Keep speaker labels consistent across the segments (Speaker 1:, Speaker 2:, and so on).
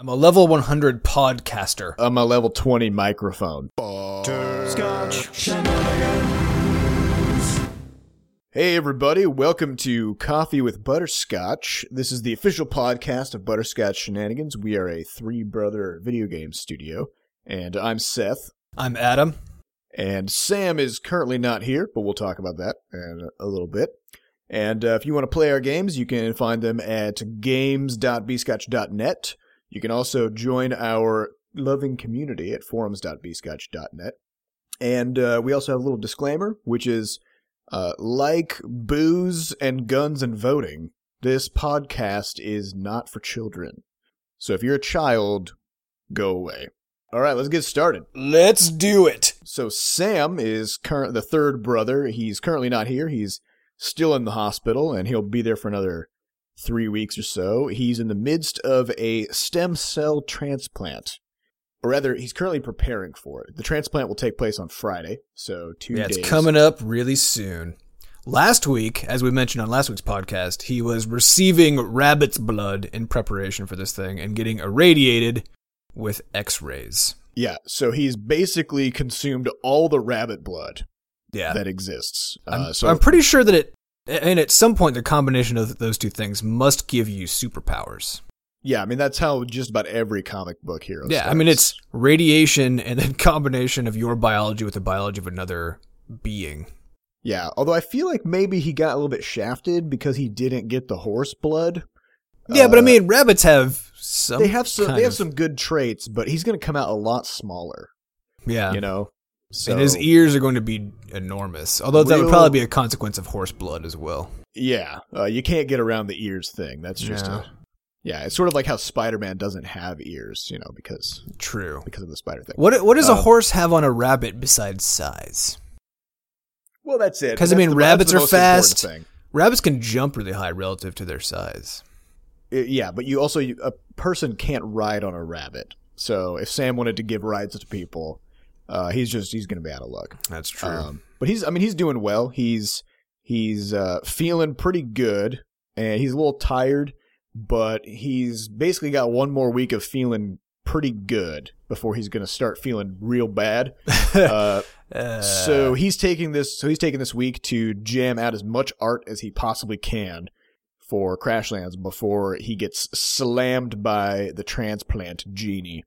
Speaker 1: I'm a level 100 podcaster.
Speaker 2: I'm a level 20 microphone. Hey, everybody. Welcome to Coffee with Butterscotch. This is the official podcast of Butterscotch Shenanigans. We are a three brother video game studio, and I'm Seth.
Speaker 1: I'm Adam.
Speaker 2: And Sam is currently not here, but we'll talk about that in a little bit. And uh, if you want to play our games, you can find them at games.bscotch.net. You can also join our loving community at forums.bscotch.net. And uh, we also have a little disclaimer, which is uh, like booze and guns and voting, this podcast is not for children. So if you're a child, go away. All right, let's get started.
Speaker 1: Let's do it.
Speaker 2: So Sam is current the third brother. He's currently not here. He's still in the hospital, and he'll be there for another three weeks or so. He's in the midst of a stem cell transplant. Or rather, he's currently preparing for it. The transplant will take place on Friday, so two
Speaker 1: Yeah,
Speaker 2: days.
Speaker 1: it's coming up really soon. Last week, as we mentioned on last week's podcast, he was receiving rabbit's blood in preparation for this thing and getting irradiated with x rays.
Speaker 2: Yeah, so he's basically consumed all the rabbit blood
Speaker 1: Yeah.
Speaker 2: that exists.
Speaker 1: I'm,
Speaker 2: Uh, so
Speaker 1: I'm pretty sure that it, and at some point, the combination of those two things must give you superpowers.
Speaker 2: yeah, I mean that's how just about every comic book hero.
Speaker 1: Yeah, I mean, it's radiation and then combination of your biology with the biology of another being.
Speaker 2: yeah. Although I feel like maybe he got a little bit shafted because he didn't get the horse blood.
Speaker 1: Yeah, but I
Speaker 2: Uh,
Speaker 1: mean, rabbits have some.
Speaker 2: they have some. They have
Speaker 1: of-
Speaker 2: some good traits, but he's going to come out a lot smaller.
Speaker 1: Yeah,
Speaker 2: You know, so
Speaker 1: and his ears are going to be enormous. Although that would probably be a consequence of horse blood as well.
Speaker 2: yeah, uh, you can't get around the ears thing. That's just
Speaker 1: Yeah.
Speaker 2: a yeah. It's sort of like how Spider Man doesn't have ears, you know, because
Speaker 1: True.
Speaker 2: because of the spider thing.
Speaker 1: What what does a
Speaker 2: Uh,
Speaker 1: horse have on a rabbit besides size?
Speaker 2: Well, that's it.
Speaker 1: Because I mean,
Speaker 2: the-
Speaker 1: rabbits are fast.
Speaker 2: Thing.
Speaker 1: Rabbits can jump really high relative to their size.
Speaker 2: Uh, yeah, but you also you, a person can't ride on a rabbit. So if Sam wanted to give rides to people, uh, he's just he's going to be out of luck.
Speaker 1: That's true.
Speaker 2: Um, but he's I mean he's doing well. He's he's uh, feeling pretty good, and he's a little tired, but he's basically got one more week of feeling pretty good before he's going to start feeling real bad. uh,
Speaker 1: Uh,
Speaker 2: so he's taking this. So he's taking this week to jam out as much art as he possibly can for Crashlands before he gets slammed by the transplant genie.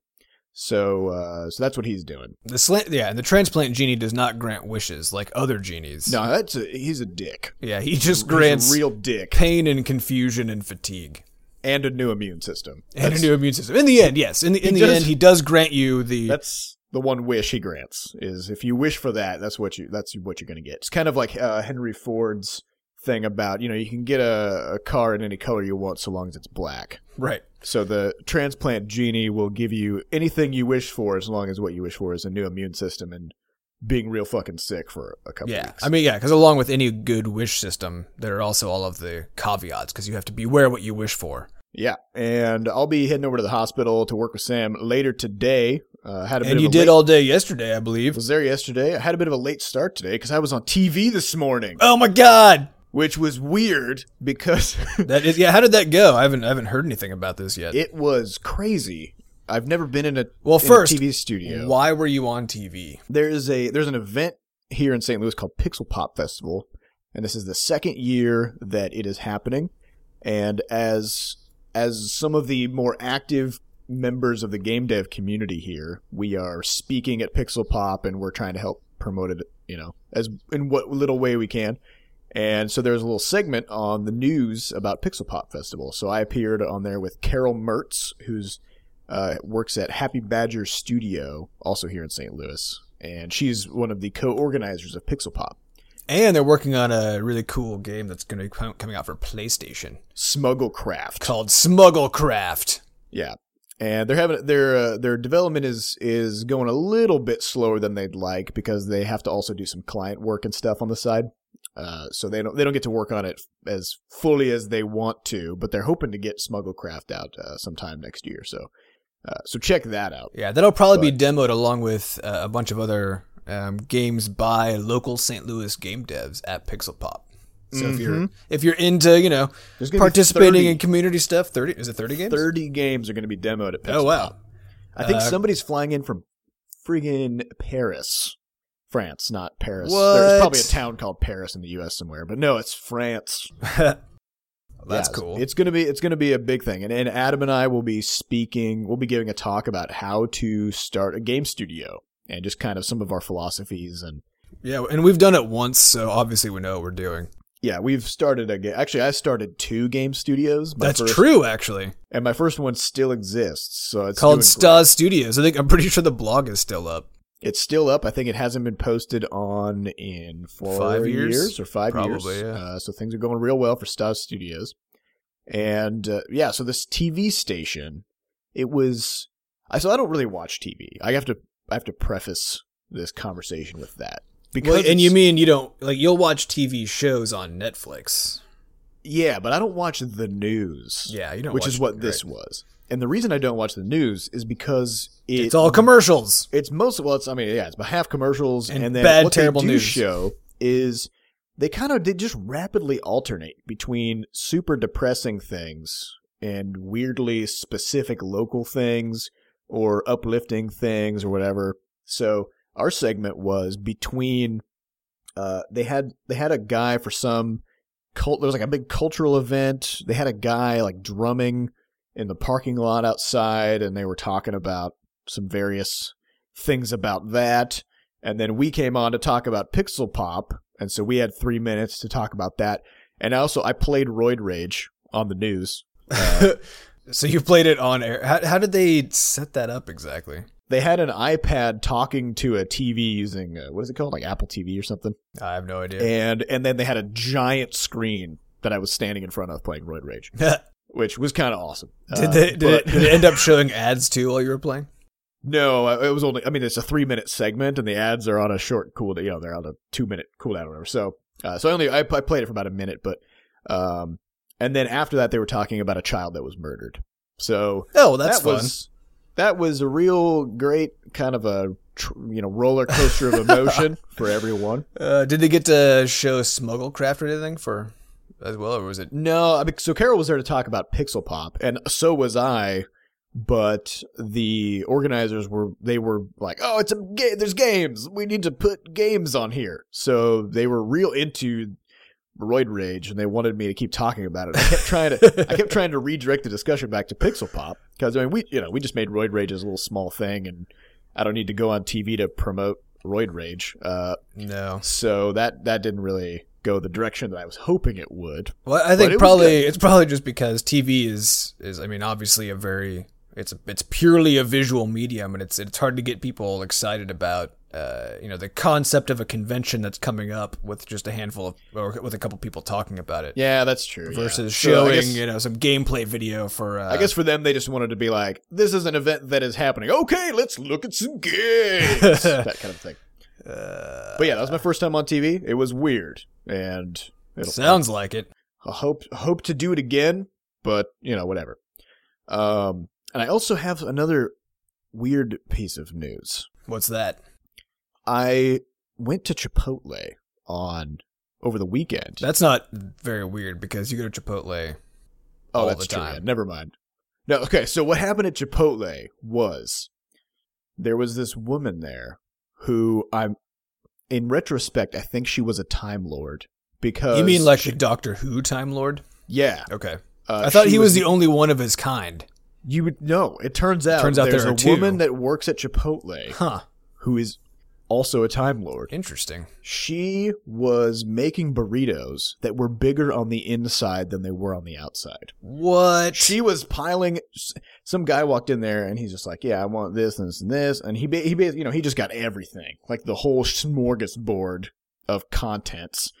Speaker 2: So, uh, so that's what he's doing.
Speaker 1: the slant, yeah, and the transplant genie does not grant wishes like other genies.
Speaker 2: No, that's a, he's a dick.
Speaker 1: Yeah, he just grants
Speaker 2: a real dick
Speaker 1: pain and confusion and fatigue
Speaker 2: and a new immune system.
Speaker 1: and a new immune system. In the end, yes, in the in the
Speaker 2: does-
Speaker 1: end, he does grant you the
Speaker 2: That's the one wish he grants is if you wish for that, that's what you that's what you're going to get. It's kind of like uh, Henry Ford's thing about you know you can get a, a car in any color you want so long as it's black.
Speaker 1: right.
Speaker 2: So the transplant genie will give you anything you wish for as long as what you wish for is a new immune system and being real fucking sick for a couple
Speaker 1: Yeah,
Speaker 2: weeks.
Speaker 1: I mean, yeah, because along with any good wish system, there are also all of the caveats because you have to beware what you wish for.
Speaker 2: yeah, and I'll be heading over to the hospital to work with Sam later today. Uh, had a bit
Speaker 1: And you did
Speaker 2: late-
Speaker 1: all day yesterday, I believe.
Speaker 2: was there yesterday. I had a bit of a late start today because I was on TV this morning,
Speaker 1: Oh my god,
Speaker 2: which was weird because
Speaker 1: that is yeah. How did that go? I haven't I haven't heard anything about this yet.
Speaker 2: it was crazy. I've never been in a
Speaker 1: Well,
Speaker 2: in a
Speaker 1: first,
Speaker 2: TV studio.
Speaker 1: Why were you on TV?
Speaker 2: There is a there's an event here in St. Louis called Pixel Pop Festival, and this is the second year that it is happening. And as as some of the more active members of the game dev community here, we are speaking at Pixel Pop, and we're trying to help promote it. You know, as in what little way we can. And so there's a little segment on the news about Pixel Pop Festival. So I appeared on there with Carol Mertz, who's uh, works at Happy Badger Studio, also here in St. Louis, and she's one of the co-organizers of Pixel Pop.
Speaker 1: And they're working on a really cool game that's going to be coming out for PlayStation
Speaker 2: Smugglecraft,
Speaker 1: called Smugglecraft.
Speaker 2: yeah, and they're having their uh, their development is is going a little bit slower than they'd like because they have to also do some client work and stuff on the side. Uh, so they don't they don't get to work on it as fully as they want to, but they're hoping to get Smugglecraft out uh, sometime next year. So uh, so check that out.
Speaker 1: Yeah, that'll probably be demoed along with uh, a bunch of other um, games by local St. Louis game devs at Pixel Pop. So if you're if you're into you know
Speaker 2: There's gonna be
Speaker 1: participating
Speaker 2: 30
Speaker 1: in community stuff, thirty is it thirty games?
Speaker 2: 30 games are going to be demoed at Pixel Pop.
Speaker 1: Oh wow,
Speaker 2: Pop. I think
Speaker 1: Uh,
Speaker 2: somebody's flying in from friggin' Paris. France, not Paris.
Speaker 1: What?
Speaker 2: There's probably a town called Paris in the US somewhere, but no, it's France.
Speaker 1: that's
Speaker 2: Yeah,
Speaker 1: cool.
Speaker 2: It's gonna be it's gonna be a big thing, and, and Adam and I will be speaking. We'll be giving a talk about how to start a game studio and just kind of some of our philosophies. And
Speaker 1: yeah, and we've done it once, so obviously we know what we're doing.
Speaker 2: yeah, we've started a game. Actually, I started two game studios.
Speaker 1: That's
Speaker 2: first-
Speaker 1: true, actually.
Speaker 2: and my first one still exists. So it's
Speaker 1: Called Stas Studios. I think I'm pretty sure the blog is still up.
Speaker 2: It's still up. I think it hasn't been posted on in four
Speaker 1: Five years?
Speaker 2: or five
Speaker 1: Probably,
Speaker 2: years.
Speaker 1: yeah.
Speaker 2: Uh, so things are going real well for Stas Studios. And uh, yeah, so this TV station, it was. I so I don't really watch TV. I have to I have to preface this conversation with that because
Speaker 1: Well, and you mean you don't like you'll watch TV shows on Netflix?
Speaker 2: yeah, but I don't watch the news.
Speaker 1: Yeah, you don't.
Speaker 2: which is what this
Speaker 1: right.
Speaker 2: was. And the reason I don't watch the news is because it,
Speaker 1: It's all commercials.
Speaker 2: It's most well. It's I mean, yeah, it's about half commercials,
Speaker 1: And
Speaker 2: and, then
Speaker 1: bad,
Speaker 2: what
Speaker 1: terrible
Speaker 2: they do
Speaker 1: news.
Speaker 2: show is they kind of did just rapidly alternate between super depressing things and weirdly specific local things or uplifting things or whatever. So our segment was between. Uh, they had they had a guy for some cult. There was like a big cultural event. They had a guy like drumming in the parking lot outside, and they were talking about some various things about that. And then we came on to talk about Pixel Pop, and so we had three minutes to talk about that. And also, I played Roid Rage on the news. Uh,
Speaker 1: So you played it on air. How, how did they set that up exactly?
Speaker 2: they had an iPad talking to a TV using uh, what is it called, like Apple TV or something,
Speaker 1: I have no idea.
Speaker 2: and and then they had a giant screen that I was standing in front of playing Roid Rage, which was kind of awesome.
Speaker 1: they,
Speaker 2: Uh,
Speaker 1: did, it, did it end up showing ads too while you were playing?
Speaker 2: No, uh, it was only. I mean, it's a three minute segment, and the ads are on a short cool. You know, they're on a two minute cooldown or whatever. So, uh, so I only I, I played it for about a minute, but um, and then after that, they were talking about a child that was murdered. So
Speaker 1: Oh, that's
Speaker 2: that
Speaker 1: fun.
Speaker 2: was that was a real great kind of a you know roller coaster of emotion for everyone.
Speaker 1: Uh, did they get to show Smugglecraft or anything for as well, or was it?
Speaker 2: No, I mean, so Carol was there to talk about Pixel Pop, and so was I. But the organizers were they were like, "Oh, it's a game. There's games. We need to put games on here." So they were real into Roid Rage, and they wanted me to keep talking about it. I kept trying to I kept trying to redirect the discussion back to Pixel Pop because I mean we you know we just made Roid Rage as a little small thing, and I don't need to go on TV to promote Roid Rage. Uh,
Speaker 1: No.
Speaker 2: so that that didn't really go the direction that I was hoping it would.
Speaker 1: Well, I
Speaker 2: But it
Speaker 1: think probably it's probably just because TV is is I mean obviously a very it's a, it's purely a visual medium and it's it's hard to get people excited about uh, you know the concept of a convention that's coming up with just a handful of or with a couple people talking about it
Speaker 2: Yeah, that's true. yeah.
Speaker 1: versus
Speaker 2: So
Speaker 1: showing
Speaker 2: guess-
Speaker 1: you know some gameplay video for uh,
Speaker 2: I guess for them, they just wanted to be like, "This is an event that is happening. Okay, let's look at some games." that kind of thing.
Speaker 1: Uh,
Speaker 2: But yeah, that was my first time on TV. It was weird, and it'll,
Speaker 1: sounds like it.
Speaker 2: I hope hope to do it again, but you know, whatever. Um, and I also have another weird piece of news.
Speaker 1: What's that?
Speaker 2: I went to Chipotle on over the weekend.
Speaker 1: That's not very weird because you go to Chipotle.
Speaker 2: Oh,
Speaker 1: all
Speaker 2: that's
Speaker 1: the
Speaker 2: true.
Speaker 1: time.
Speaker 2: yeah, Never mind. No, okay. So what happened at Chipotle was there was this woman there who I'm, in retrospect, I think she was a Time Lord because
Speaker 1: you mean like she, the Doctor Who Time Lord?
Speaker 2: yeah.
Speaker 1: Okay,
Speaker 2: Uh,
Speaker 1: I thought he was the only one of his kind.
Speaker 2: You would no. It turns out
Speaker 1: Turns out
Speaker 2: there's
Speaker 1: there are
Speaker 2: a
Speaker 1: two.
Speaker 2: woman that works at Chipotle
Speaker 1: Huh.
Speaker 2: who is also a Time Lord.
Speaker 1: Interesting.
Speaker 2: She was making burritos that were bigger on the inside than they were on the outside.
Speaker 1: What?
Speaker 2: she was piling some guy walked in there and he's just like yeah i want this and this and this and he he you know he just got everything like the whole smorgasbord of contents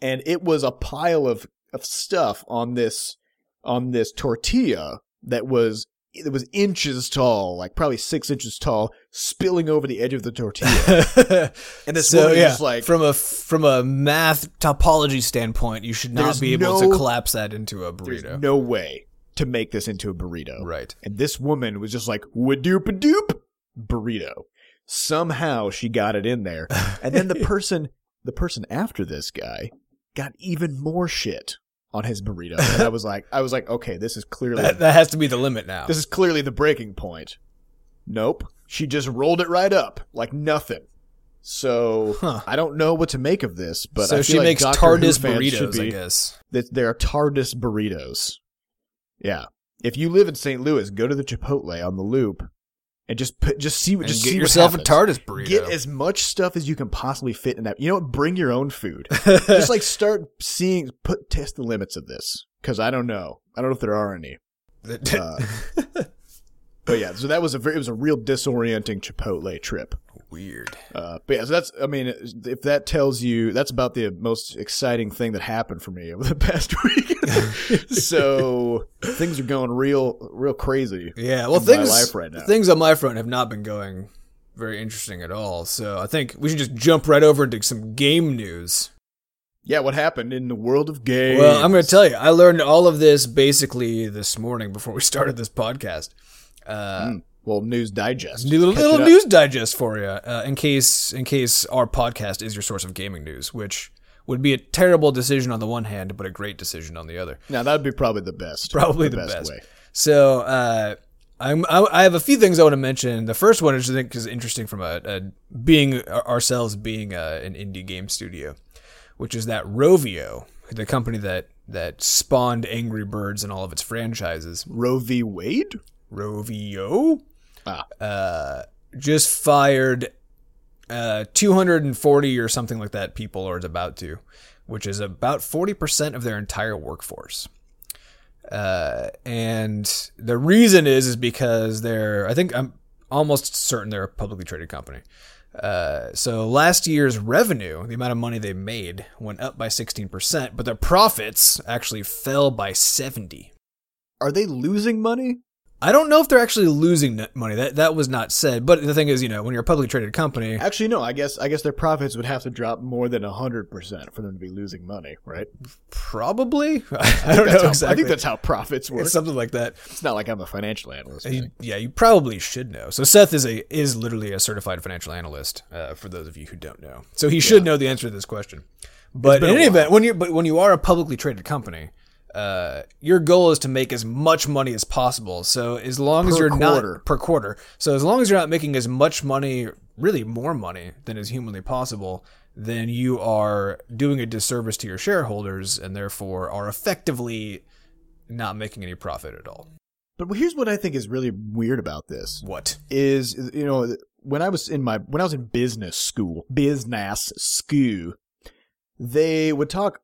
Speaker 2: and it was a pile of of stuff on this on this tortilla that was it was inches tall like probably six inches tall spilling over the edge of the tortilla and this
Speaker 1: so
Speaker 2: woman
Speaker 1: yeah,
Speaker 2: like
Speaker 1: from a from a math topology standpoint, you should not be able
Speaker 2: no-
Speaker 1: to collapse that into a
Speaker 2: there's
Speaker 1: burrito.
Speaker 2: no way to make this into a burrito
Speaker 1: right.
Speaker 2: And this woman was just like, doop a doop burrito. Somehow she got it in there. And then the person, the person after this guy got even more shit on his burrito. And I was like, I was like, okay, this is clearly
Speaker 1: That, that has to be the limit now.
Speaker 2: this is clearly the breaking point. Nope, she just rolled it right up like nothing. So
Speaker 1: Huh.
Speaker 2: I don't know what to make of this, but
Speaker 1: so
Speaker 2: I
Speaker 1: she
Speaker 2: like
Speaker 1: makes
Speaker 2: Doctor
Speaker 1: TARDIS burritos, I guess
Speaker 2: that there are TARDIS burritos. Yeah. If you live in St. Louis, go to the Chipotle on the Loop and just put, just see what just
Speaker 1: get
Speaker 2: see what
Speaker 1: yourself a. TARDIS burrito.
Speaker 2: Get as much stuff as you can possibly fit in that. You know what? Bring your own food. just like start seeing, put test the limits of this because I don't know. I don't know if there are any. Uh, but yeah, so that was a very, it was a real disorienting Chipotle trip.
Speaker 1: Weird.
Speaker 2: Uh, but yeah, so that's, I mean, if that tells you, that's about the most exciting thing that happened for me over the past week. so things are going real, real crazy.
Speaker 1: Yeah, well,
Speaker 2: in my
Speaker 1: things
Speaker 2: life right now.
Speaker 1: things on my front have not been going very interesting at all. So I think we should just jump right over into some game news.
Speaker 2: Yeah, what happened in the world of games?
Speaker 1: Well, I'm going to tell you, I learned all of this basically this morning before we started this podcast. Uh,
Speaker 2: Mm. Well, News Digest.
Speaker 1: New little, little news digest for you, uh, in case in case our podcast is your source of gaming news, which would be a terrible decision on the one hand, but a great decision on the other.
Speaker 2: Now that would be probably the best.
Speaker 1: Probably the, best.
Speaker 2: way.
Speaker 1: So uh, I'm I, I have a few things I want to mention. The first one is I think is interesting from a, a being ourselves being a, an indie game studio, which is that Rovio, the company that that spawned Angry Birds and all of its franchises.
Speaker 2: Roe v. Wade.
Speaker 1: Rovio
Speaker 2: Ah,
Speaker 1: uh, just fired uh, 240 or something like that people, or is about to, which is about 40% of their entire workforce. Uh, and the reason is is because they're I think I'm almost certain they're a publicly traded company. Uh, so last year's revenue, the amount of money they made, went up by 16%, but their profits actually fell by 70.
Speaker 2: are they losing money?
Speaker 1: I don't know if they're actually losing money. That that was not said. But the thing is, you know, when you're a publicly traded company,
Speaker 2: Actually, no. I guess I guess their profits would have to drop more than hundred percent for them to be losing money, right?
Speaker 1: probably. I don't
Speaker 2: That's
Speaker 1: know
Speaker 2: how-
Speaker 1: exactly.
Speaker 2: I think that's how profits work.
Speaker 1: it's something like that.
Speaker 2: It's not like I'm a financial analyst.
Speaker 1: You- yeah, you probably should know. So Seth is a is literally a certified financial analyst. Uh, for those of you who don't know, so he should know the answer to this question. But in any event, when you but when you are a publicly traded company, uh, your goal is to make as much money as possible. So as long as you're
Speaker 2: quarter.
Speaker 1: not per quarter, so as long as you're not making as much money, really more money than is humanly possible, then you are doing a disservice to your shareholders, and therefore are effectively not making any profit at all.
Speaker 2: But here's what I think is really weird about this
Speaker 1: What?
Speaker 2: is you know when I was in my when I was in business school, business school, they would talk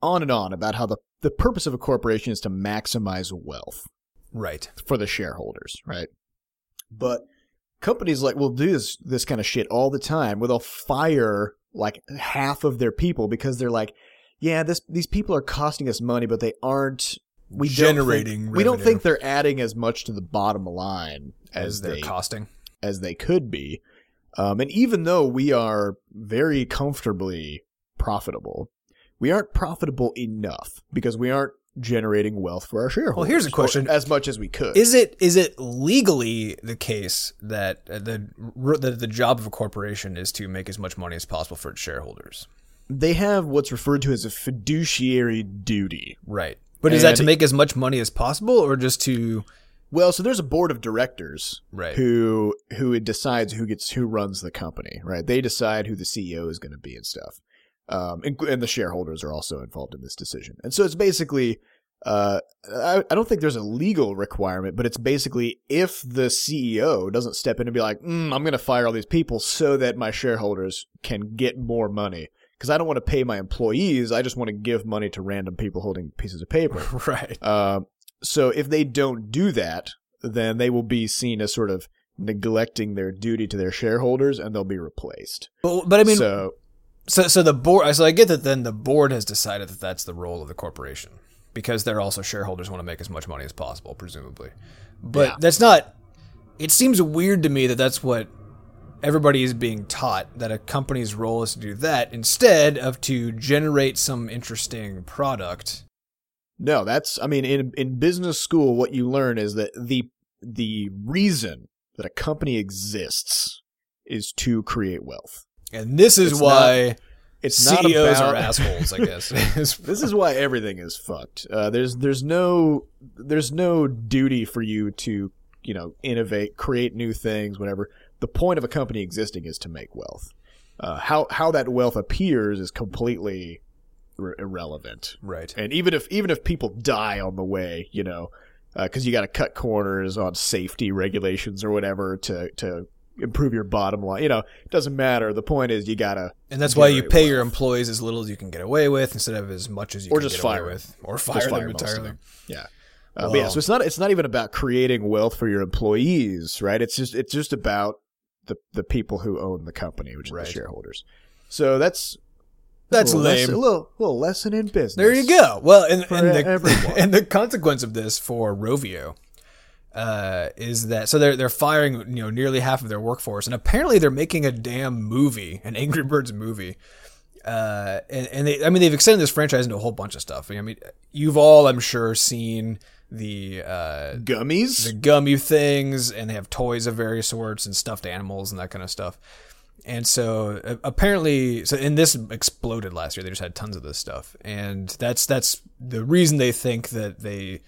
Speaker 2: on and on about how the the purpose of a corporation is to maximize wealth
Speaker 1: Right.
Speaker 2: for the shareholders, right? But companies like will do this this kind of shit all the time where they'll fire like half of their people because they're like, yeah, this these people are costing us money, but they aren't we
Speaker 1: Generating
Speaker 2: Don't think, we don't think they're adding as much to the bottom line
Speaker 1: As
Speaker 2: as
Speaker 1: they're
Speaker 2: they
Speaker 1: costing.
Speaker 2: as they could be. Um, and even though we are very comfortably profitable, we aren't profitable enough because we aren't generating wealth for our shareholders.
Speaker 1: Well, here's a question.
Speaker 2: as much as we could.
Speaker 1: Is it is it legally the case that uh, the the the job of a corporation is to make as much money as possible for its shareholders?
Speaker 2: they have what's referred to as a fiduciary duty.
Speaker 1: Right. But is that to make as much money as possible, or just to
Speaker 2: Well, so there's a board of directors
Speaker 1: right?
Speaker 2: who who decides who gets who runs the company, right? They decide who the CEO is going to be and stuff. Um, and, and the shareholders are also involved in this decision. And so it's basically, uh, I, I don't think there's a legal requirement, but it's basically if the CEO doesn't step in and be like, mm, I'm going to fire all these people so that my shareholders can get more money. Because I don't want to pay my employees. I just want to give money to random people holding pieces of paper.
Speaker 1: right.
Speaker 2: Um, so if they don't do that, then they will be seen as sort of neglecting their duty to their shareholders, and they'll be replaced.
Speaker 1: But, but I mean, so,
Speaker 2: so
Speaker 1: so the board. So I get that. Then the board has decided that that's the role of the corporation because they're also shareholders want to make as much money as possible, presumably. But
Speaker 2: Yeah.
Speaker 1: that's not. It seems weird to me that that's what everybody is being taught that a company's role is to do that instead of to generate some interesting product.
Speaker 2: no, that's I mean in in business school, what you learn is that the the reason that a company exists is to create wealth.
Speaker 1: And this is
Speaker 2: It's
Speaker 1: why
Speaker 2: it's not
Speaker 1: CEOs
Speaker 2: about
Speaker 1: are assholes, I guess.
Speaker 2: this is why everything is fucked. Uh, there's there's no there's no duty for you to you know innovate, create new things, whatever. The point of a company existing is to make wealth. Uh, how how that wealth appears is completely r- irrelevant.
Speaker 1: right.
Speaker 2: And even if even if people die on the way, you know, because you got to cut corners on safety regulations or whatever to to improve your bottom line. You know, it doesn't matter. The point is you gotta
Speaker 1: And that's why you pay
Speaker 2: wealth.
Speaker 1: your employees as little as you can get away with instead of as much as you
Speaker 2: Or
Speaker 1: can
Speaker 2: just
Speaker 1: get
Speaker 2: fire
Speaker 1: away with. Or fire,
Speaker 2: fire
Speaker 1: them entirely.
Speaker 2: them. Yeah. Uh, but yeah, so it's not it's not even about creating wealth for your employees, right? It's just it's just about the the people who own the company, which is
Speaker 1: Right.
Speaker 2: the shareholders. So that's
Speaker 1: That's
Speaker 2: a little
Speaker 1: lame.
Speaker 2: lesson- a little little lesson in business.
Speaker 1: There you go. Well, and, and, the,
Speaker 2: everyone.
Speaker 1: and the consequence of this for Rovio uh, is that so they're they're firing you know nearly half of their workforce, and apparently they're making a damn movie, an Angry Birds movie. Uh, and, and they, I mean, they've extended this franchise into a whole bunch of stuff. I mean, you've all, I'm sure, seen the uh,
Speaker 2: Gummies?
Speaker 1: the gummy things, and they have toys of various sorts and stuffed animals and that kind of stuff. And so uh, apparently, so and this exploded last year. They just had tons of this stuff, and that's that's the reason they think that they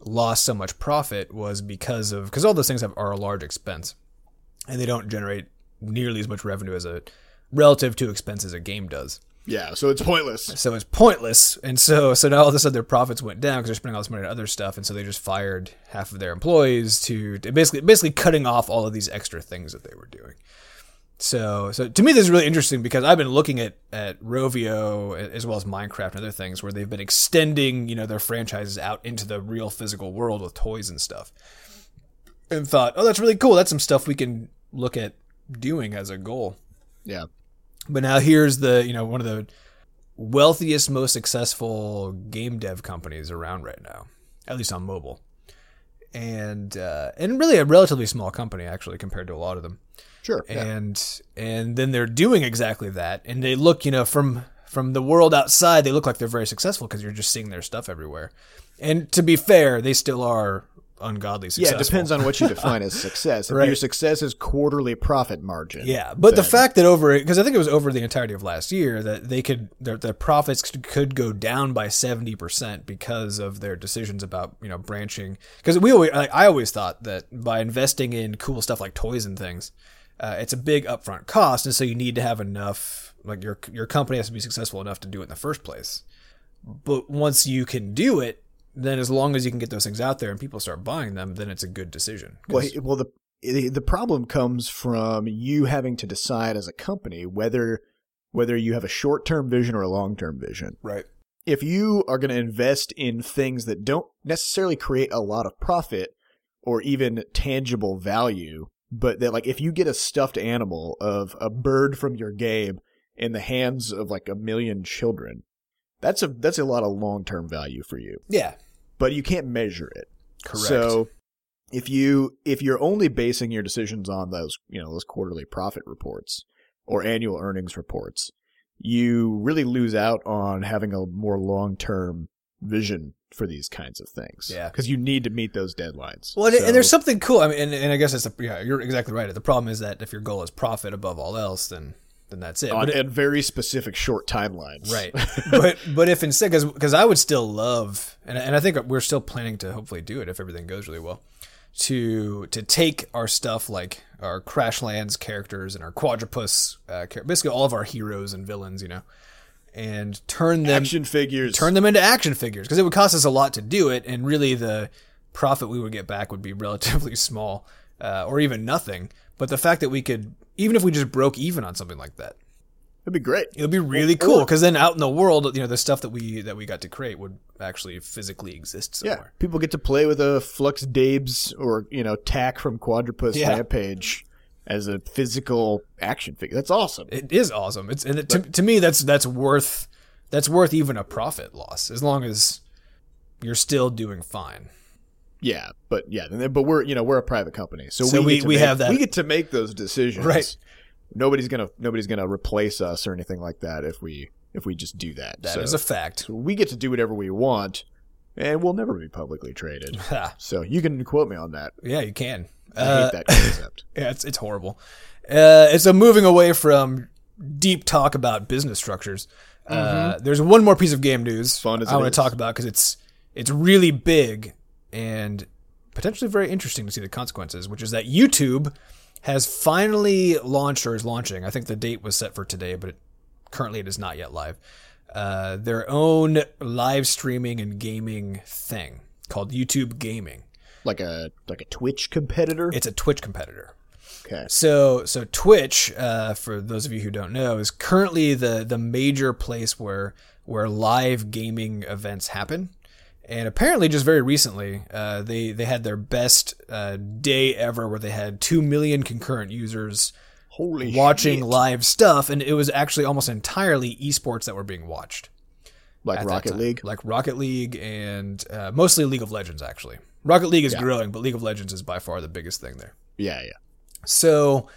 Speaker 1: lost so much profit was because of because all those things have, are a large expense, and they don't generate nearly as much revenue as a relative to expense as a game does.
Speaker 2: yeah, so it's pointless.
Speaker 1: So it's pointless, and so so now all of a sudden their profits went down because they're spending all this money on other stuff, and so they just fired half of their employees to, to basically basically cutting off all of these extra things that they were doing. So so to me this is really interesting because I've been looking at at Rovio as well as Minecraft and other things where they've been extending you know their franchises out into the real physical world with toys and stuff, and thought oh that's really cool that's some stuff we can look at doing as a goal.
Speaker 2: Yeah.
Speaker 1: But now here's the you know one of the wealthiest, most successful game dev companies around right now, at least on mobile, and uh, and really a relatively small company actually compared to a lot of them.
Speaker 2: Sure. Yeah.
Speaker 1: And and then they're doing exactly that, and they look you know from from the world outside they look like they're very successful because you're just seeing their stuff everywhere. And to be fair, they still are ungodly
Speaker 2: Yeah, it depends on what you define as success. If
Speaker 1: Right.
Speaker 2: your success is quarterly profit margin.
Speaker 1: Yeah, but the fact that over because I think it was over the entirety of last year that they could their, their profits could- go down by seventy percent because of their decisions about you know branching. Because we always like, I always thought that by investing in cool stuff like toys and things, uh, it's a big upfront cost, and so you need to have enough like your your company has to be successful enough to do it in the first place. But once you can do it, then as long as you can get those things out there and people start buying them, then it's a good decision.
Speaker 2: Well, well, the the problem comes from you having to decide as a company whether whether you have a short term vision or a long term vision.
Speaker 1: right.
Speaker 2: If you are going to invest in things that don't necessarily create a lot of profit or even tangible value, but that like if you get a stuffed animal of a bird from your game in the hands of like a million children, that's a that's a lot of long term value for you.
Speaker 1: Yeah.
Speaker 2: But you can't measure it.
Speaker 1: Correct.
Speaker 2: So if you if you're only basing your decisions on those you know those quarterly profit reports or annual earnings reports, you really lose out on having a more long term vision for these kinds of things.
Speaker 1: Yeah.
Speaker 2: because you need to meet those deadlines.
Speaker 1: Well, and,
Speaker 2: So-
Speaker 1: and there's something cool. I mean, and, and I guess it's a, yeah, you're exactly right. The problem is that if your goal is profit above all else, then then that's it.
Speaker 2: on
Speaker 1: it-
Speaker 2: and very specific short timelines.
Speaker 1: right. but but if instead, because I would still love, and and I think we're still planning to hopefully do it if everything goes really well, to to take our stuff like our Crashlands characters and our Quadropus, uh, basically all of our heroes and villains, you know, and turn them
Speaker 2: Action figures.
Speaker 1: turn them into action figures because it would cost us a lot to do it, and really the profit we would get back would be relatively small uh, or even nothing. But the fact that we could, even if we just broke even on something like that,
Speaker 2: it'd be great.
Speaker 1: it would be really cool because then out in the world, you know, the stuff that we that we got to create would actually physically exist
Speaker 2: Yeah, people get to play with a Flux Dabes or you know Tack from Quadropus
Speaker 1: Yeah.
Speaker 2: Rampage as a physical action figure. That's awesome.
Speaker 1: It is awesome. It's and it, to, to me that's that's worth that's worth even a profit loss as long as you're still doing fine.
Speaker 2: Yeah, but yeah, but we're you know we're a private company, so,
Speaker 1: So
Speaker 2: we
Speaker 1: we-
Speaker 2: get to
Speaker 1: we
Speaker 2: make-
Speaker 1: have that-
Speaker 2: we get to make those decisions.
Speaker 1: Right.
Speaker 2: Nobody's gonna nobody's gonna replace us or anything like that if we if we just do that.
Speaker 1: That is
Speaker 2: so,
Speaker 1: a fact.
Speaker 2: so we get to do whatever we want, and we'll never be publicly traded. So you can quote me on that.
Speaker 1: yeah, you can.
Speaker 2: I
Speaker 1: Uh,
Speaker 2: hate that concept.
Speaker 1: Yeah, it's it's horrible. Uh, so moving away from deep talk about business structures. Uh, there's one more piece of game news I want to talk about because it's it's really big and potentially very interesting to see the consequences. Which is that YouTube has finally launched or is launching. I think the date was set for today, but it, currently it is not yet live. Uh, their own live streaming and gaming thing called YouTube Gaming.
Speaker 2: Like a like a Twitch competitor.
Speaker 1: It's a Twitch competitor.
Speaker 2: Okay.
Speaker 1: So so Twitch, uh, for those of you who don't know, is currently the the major place where where live gaming events happen. And apparently, just very recently, uh, they they had their best uh, day ever, where they had two million concurrent users
Speaker 2: Holy
Speaker 1: watching
Speaker 2: shit.
Speaker 1: live stuff, and it was actually almost entirely esports that were being watched.
Speaker 2: like Rocket. League.
Speaker 1: like Rocket League, and uh, mostly League of Legends. Actually, Rocket League is
Speaker 2: Yeah.
Speaker 1: growing, but League of Legends is by far the biggest thing there.
Speaker 2: Yeah, yeah.
Speaker 1: So,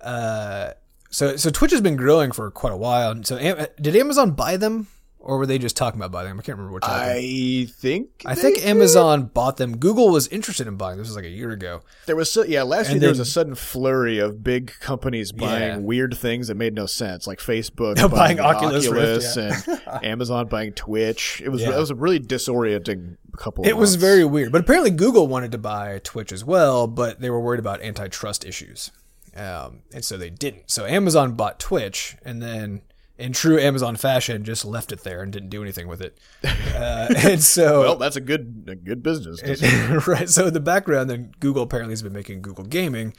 Speaker 1: uh, so so Twitch has been growing for quite a while. And So, did Amazon buy them, or were they just talking about buying them? I can't remember which. happened.
Speaker 2: I think
Speaker 1: I think
Speaker 2: did.
Speaker 1: Amazon bought them. Google was interested in buying. This was like a year ago.
Speaker 2: There was so, yeah last
Speaker 1: And
Speaker 2: year there was a sudden flurry of big companies buying
Speaker 1: Yeah.
Speaker 2: weird things that made no sense, like Facebook
Speaker 1: Buying
Speaker 2: buying,
Speaker 1: Oculus
Speaker 2: Oculus,
Speaker 1: Rift,
Speaker 2: and Amazon buying Twitch. It was
Speaker 1: Yeah.
Speaker 2: it was a really disorienting couple. Of
Speaker 1: It was
Speaker 2: months.
Speaker 1: very weird. But apparently, Google wanted to buy Twitch as well, but they were worried about antitrust issues, um, and so they didn't. So Amazon bought Twitch, and then. In true Amazon fashion, just left it there and didn't do anything with it. Uh, and so,
Speaker 2: well. That's a good a good business.
Speaker 1: right. So in the background, then Google apparently has been making Google Gaming,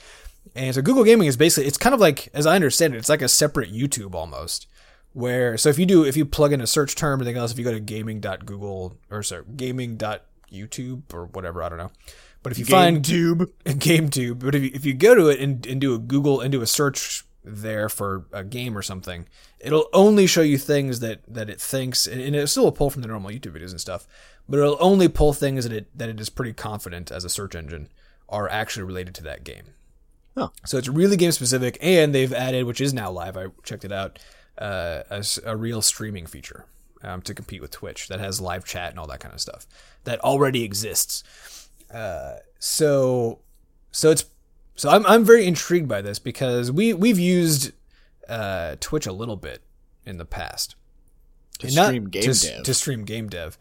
Speaker 1: and so Google Gaming is basically it's kind of like, as I understand it, it's like a separate YouTube almost. Where so if you do if you plug in a search term or anything else, if you go to gaming.google or sorry gaming.youtube or whatever, I don't know. But if you find
Speaker 2: tube.
Speaker 1: GameTube, but if you, if you go to it and, and do a Google and do a search there for a game or something, it'll only show you things that, that it thinks, and and still will pull from the normal YouTube videos and stuff, but it'll only pull things that it that it is pretty confident as a search engine are actually related to that game.
Speaker 2: Huh.
Speaker 1: So it's really game specific, and they've added, which is now live. I checked it out, uh, a, a real streaming feature um, to compete with Twitch that has live chat and all that kind of stuff that already exists. Uh, so, so it's so I'm I'm very intrigued by this because we we've used uh, Twitch a little bit in the past
Speaker 2: To
Speaker 1: and not-
Speaker 2: stream game
Speaker 1: to,
Speaker 2: dev.
Speaker 1: to stream game dev,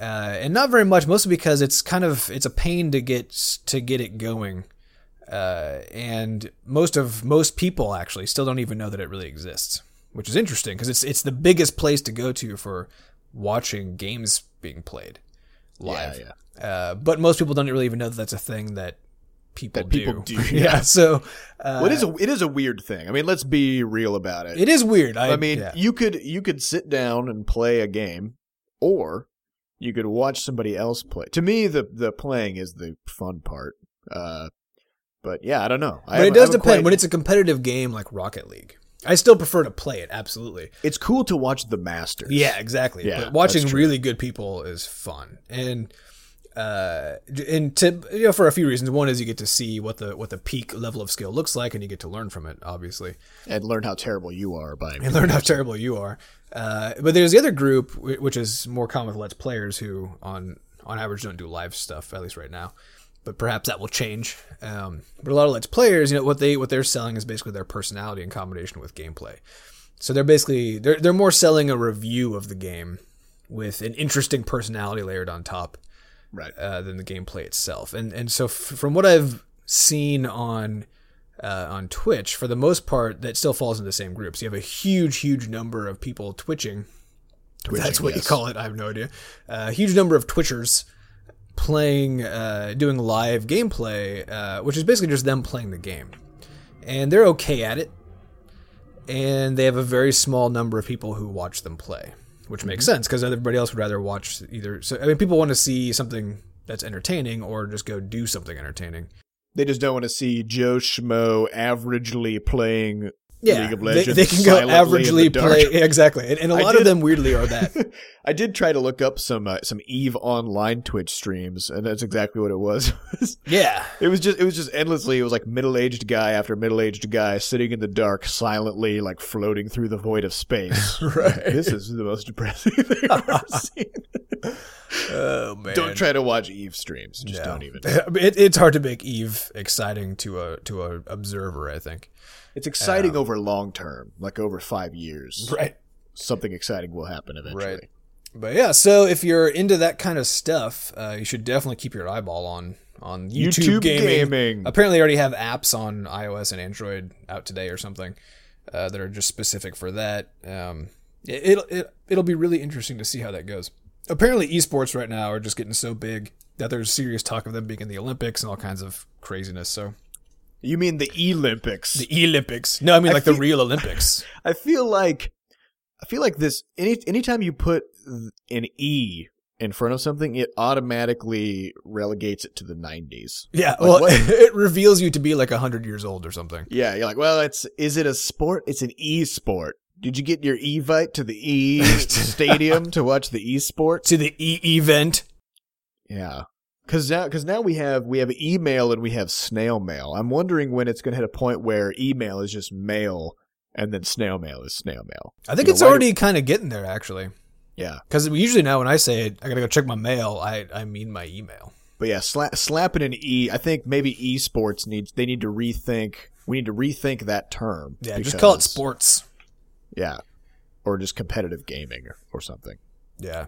Speaker 1: uh, and not very much, mostly because it's kind of it's a pain to get to get it going, uh, and most of most people actually still don't even know that it really exists, which is interesting because it's it's the biggest place to go to for watching games being played live.
Speaker 2: Yeah,
Speaker 1: Uh, but most people don't really even know that that's a thing that people
Speaker 2: That people
Speaker 1: do.
Speaker 2: do,
Speaker 1: yeah. So uh,
Speaker 2: well, it is a it is a weird thing. I mean, let's be real about it.
Speaker 1: it is weird. I,
Speaker 2: I mean,
Speaker 1: yeah.
Speaker 2: you could you could sit down and play a game, or you could watch somebody else play. To me, the the playing is the fun part. Uh, but yeah, I don't know. I
Speaker 1: but it does depend
Speaker 2: quite-
Speaker 1: when it's a competitive game like Rocket League. I still prefer to play it. Absolutely.
Speaker 2: it's cool to watch the masters.
Speaker 1: Yeah, exactly.
Speaker 2: Yeah,
Speaker 1: but watching really good people is fun, and uh, and to you know for a few reasons. One is you get to see what the what the peak level of skill looks like, and you get to learn from it, obviously,
Speaker 2: and learn how terrible you are by
Speaker 1: and learn how terrible you are. Uh, but there's the other group, which is more common with Let's Players, who on on average don't do live stuff, at least right now. But perhaps that will change. Um, but a lot of Let's Players, you know, what they what they're selling is basically their personality in combination with gameplay. So they're basically they're they're more selling a review of the game with an interesting personality layered on top
Speaker 2: right.
Speaker 1: uh, than the gameplay itself. And and so f- from what I've seen on uh, on Twitch, for the most part, that still falls into the same groups. You have a huge, huge number of people twitching. If That's what you call it. I have no idea. A huge number of Twitchers playing, uh, doing live gameplay, uh, which is basically just them playing the game, and they're okay at it. And they have a very small number of people who watch them play, which makes mm-hmm. sense because everybody else would rather watch either. So I mean, people want to see something that's entertaining or just go do something entertaining.
Speaker 2: They just don't want to see Joe Schmo averagely playing
Speaker 1: Yeah,
Speaker 2: of
Speaker 1: they-
Speaker 2: Legends.
Speaker 1: they, can go
Speaker 2: silently in the
Speaker 1: averagely play exactly, and, and a
Speaker 2: I
Speaker 1: lot of them weirdly are that.
Speaker 2: I did try to look up some uh, some Eve Online Twitch streams, and that's exactly what it was.
Speaker 1: yeah,
Speaker 2: it was just it was just endlessly. It was like middle aged guy after middle aged guy sitting in the dark, silently like floating through the void of space.
Speaker 1: right.
Speaker 2: this is the most depressing thing I've ever seen.
Speaker 1: oh man.
Speaker 2: Don't try to watch Eve streams. Just
Speaker 1: No.
Speaker 2: don't even.
Speaker 1: It, it's hard to make Eve exciting to a to a observer. I think.
Speaker 2: It's exciting over long term, like over five years.
Speaker 1: Right.
Speaker 2: Something exciting will happen eventually.
Speaker 1: Right. But yeah, so if you're into that kind of stuff, uh, you should definitely keep your eyeball on on YouTube,
Speaker 2: YouTube
Speaker 1: gaming.
Speaker 2: gaming.
Speaker 1: Apparently, they already have apps on iOS and Android out today or something uh, that are just specific for that. Um, it, it'll it, it'll be really interesting to see how that goes. Apparently, esports right now are just getting so big that there's serious talk of them being in the Olympics and all kinds of craziness. So
Speaker 2: You mean the Olympics?
Speaker 1: the Olympics? No, I mean
Speaker 2: I
Speaker 1: like the real Olympics.
Speaker 2: I feel like I feel like this any anytime you put an E in front of something, it automatically relegates it to the 90s.
Speaker 1: Yeah,
Speaker 2: Like,
Speaker 1: well,
Speaker 2: what-
Speaker 1: it reveals you to be like hundred years old or something.
Speaker 2: Yeah, you're like, well, it's is it a sport? It's an e-sport. Did you get your Evite to the E stadium to watch the e-sport?
Speaker 1: To the e event.
Speaker 2: Yeah. Cause now, cause now we have we have email and we have snail mail. I'm wondering when it's going to hit a point where email is just mail and then snail mail is snail mail.
Speaker 1: I think
Speaker 2: You know,
Speaker 1: it's
Speaker 2: do-
Speaker 1: already kind of getting there, actually.
Speaker 2: Yeah,
Speaker 1: Because usually now when I say I gotta go check my mail, I, I mean my email.
Speaker 2: but yeah, sla- slapping an e. I think maybe esports needs they need to rethink. We need to rethink that term.
Speaker 1: Yeah, just call it sports.
Speaker 2: Yeah, or just competitive gaming or, or something.
Speaker 1: Yeah.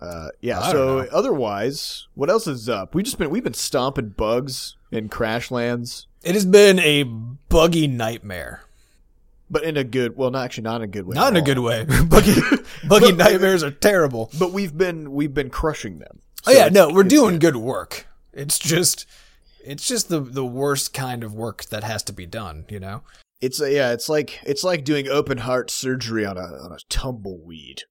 Speaker 2: Uh, yeah. So
Speaker 1: know.
Speaker 2: otherwise, what else is up? We just been we've been stomping bugs in Crashlands,
Speaker 1: It has been a buggy nightmare.
Speaker 2: but in a good. Well, not actually not in a good way.
Speaker 1: Not in
Speaker 2: at
Speaker 1: a good way. buggy buggy nightmares are terrible.
Speaker 2: But we've been we've been crushing them.
Speaker 1: Oh yeah, no, we're doing good work. It's just it's just the the worst kind of work that has to be done, you know?
Speaker 2: It's a, yeah, it's like it's like doing open heart surgery on a on a tumbleweed.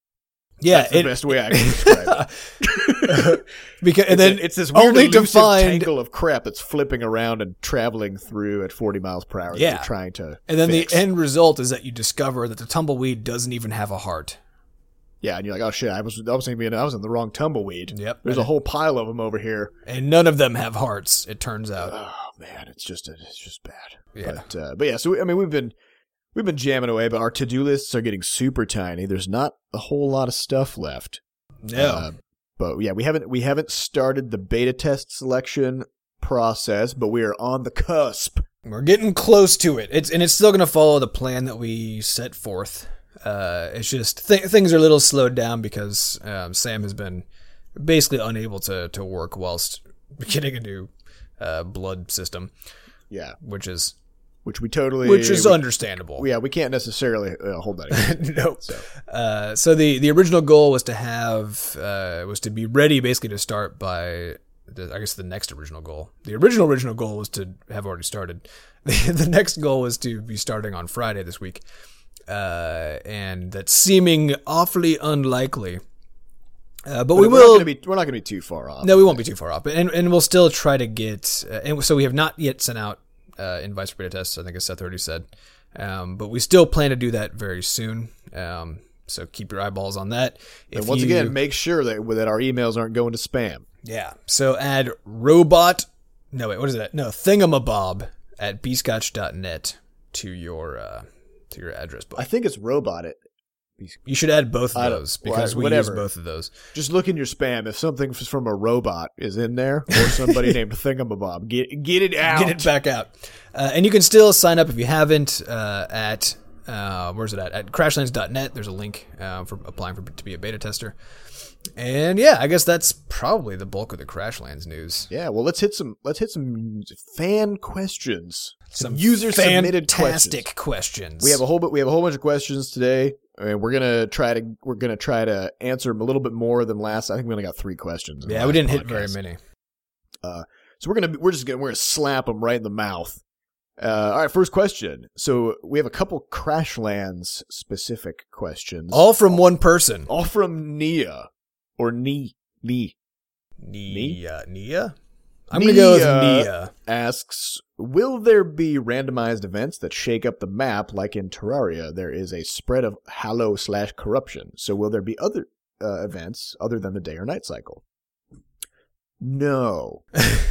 Speaker 1: Yeah,
Speaker 2: That's the
Speaker 1: it,
Speaker 2: best way I can describe it.
Speaker 1: because and
Speaker 2: It's,
Speaker 1: then
Speaker 2: a- it's this weird
Speaker 1: only defined
Speaker 2: tangle of crap that's flipping around and traveling through at 40 miles per hour. that
Speaker 1: Yeah.
Speaker 2: you're trying to.
Speaker 1: and then
Speaker 2: fix.
Speaker 1: the end result is that you discover that the tumbleweed doesn't even have a heart.
Speaker 2: Yeah, and you're like, oh shit, I was I was thinking I was in the wrong tumbleweed.
Speaker 1: Yep.
Speaker 2: There's a whole pile of them over here.
Speaker 1: And none of them have hearts, it turns out.
Speaker 2: Oh man, it's just it's just bad.
Speaker 1: Yeah.
Speaker 2: But uh, but yeah, so we, I mean we've been we've been jamming away, but our to do lists are getting super tiny. There's not a whole lot of stuff left.
Speaker 1: No.
Speaker 2: Uh, but yeah, we haven't we haven't started the beta test selection process, but we are on the cusp.
Speaker 1: We're getting close to it. It's and it's still going to follow the plan that we set forth. Uh, it's just th- things are a little slowed down because um, Sam has been basically unable to to work whilst getting a new uh, blood system,
Speaker 2: Yeah,
Speaker 1: which is
Speaker 2: which we totally
Speaker 1: which is
Speaker 2: we,
Speaker 1: understandable.
Speaker 2: yeah we can't necessarily uh, hold that. Against.
Speaker 1: nope. Uh, so the the original goal was to have uh, was to be ready basically to start by the, I guess the next original goal. The original original goal was to have already started. The, the next goal was to be starting on Friday this week, uh, and that's seeming awfully unlikely. Uh, but, we
Speaker 2: we're
Speaker 1: will.
Speaker 2: Not be, we're not going to be too far off.
Speaker 1: No, we won't be too far off, and and we'll still try to get. Uh, and so we have not yet sent out uh, invites for beta tests. I think as Seth already said, um, but we still plan to do that very soon. Um, so keep your eyeballs on that. If
Speaker 2: And once
Speaker 1: you-
Speaker 2: again, make sure that that our emails aren't going to spam.
Speaker 1: yeah. So add robot. No wait, what is that? No thingamabob at bscotch.net to your uh, to your address book.
Speaker 2: I think it's robot it.
Speaker 1: You should add both of those
Speaker 2: well,
Speaker 1: because we
Speaker 2: whatever.
Speaker 1: use both of those.
Speaker 2: Just look in your spam. If something from a robot is in there, or somebody named Thingamabob, get get it out.
Speaker 1: Get it back out. Uh, and you can still sign up if you haven't uh, at uh, where's it at? At crashlands.net. There's a link uh, for applying for to be a beta tester. And yeah, I guess that's probably the bulk of the Crashlands news.
Speaker 2: Yeah, well, let's hit some let's hit some fan questions.
Speaker 1: Some
Speaker 2: user submitted questions.
Speaker 1: questions.
Speaker 2: We have a whole bit. We have a whole bunch of questions today, and we're gonna try to we're gonna try to answer them a little bit more than last. I think we only got three questions.
Speaker 1: yeah, we didn't hit very
Speaker 2: podcast.
Speaker 1: many.
Speaker 2: So we're gonna we're just gonna we're gonna slap them right in the mouth. Uh, all right, first question. So we have a couple Crashlands specific questions,
Speaker 1: All from one person.
Speaker 2: all from Nia or Nee Nee
Speaker 1: Nia. Nia? I'm going to go with
Speaker 2: Nia. Asks, "Will there be randomized events that shake up the map like in Terraria? There is a spread of Hallow slash corruption. So will there be other uh, events other than the day or night cycle?" No,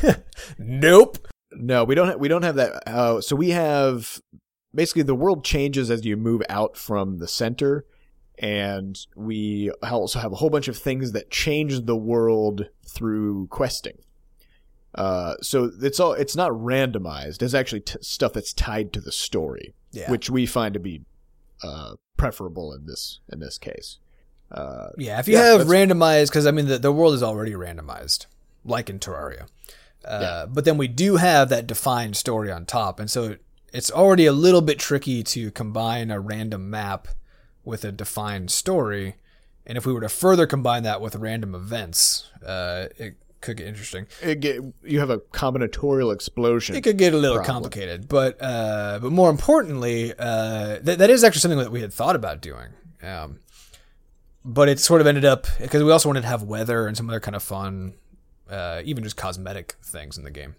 Speaker 1: nope.
Speaker 2: no, we don't. Ha- we don't have that. Uh, so we have basically the world changes as you move out from the center, and we also have a whole bunch of things that change the world through questing. Uh, so it's all it's not randomized. It's actually t- stuff that's tied to the story,
Speaker 1: Yeah.
Speaker 2: which we find to be uh, preferable in this in this case. Uh,
Speaker 1: Yeah, if you
Speaker 2: Yeah,
Speaker 1: have randomized, because I mean the, the world is already randomized, like in Terraria. Uh, But then we do have that defined story on top, and so it's already a little bit tricky to combine a random map with a defined story. And if we were to further combine that with random events, uh, it could get interesting.
Speaker 2: it get, you have a combinatorial explosion.
Speaker 1: It could get a little
Speaker 2: Problem.
Speaker 1: complicated, but uh, but more importantly, uh, that that is actually something that we had thought about doing. Um, but it sort of ended up because we also wanted to have weather and some other kind of fun, uh, even just cosmetic things in the game.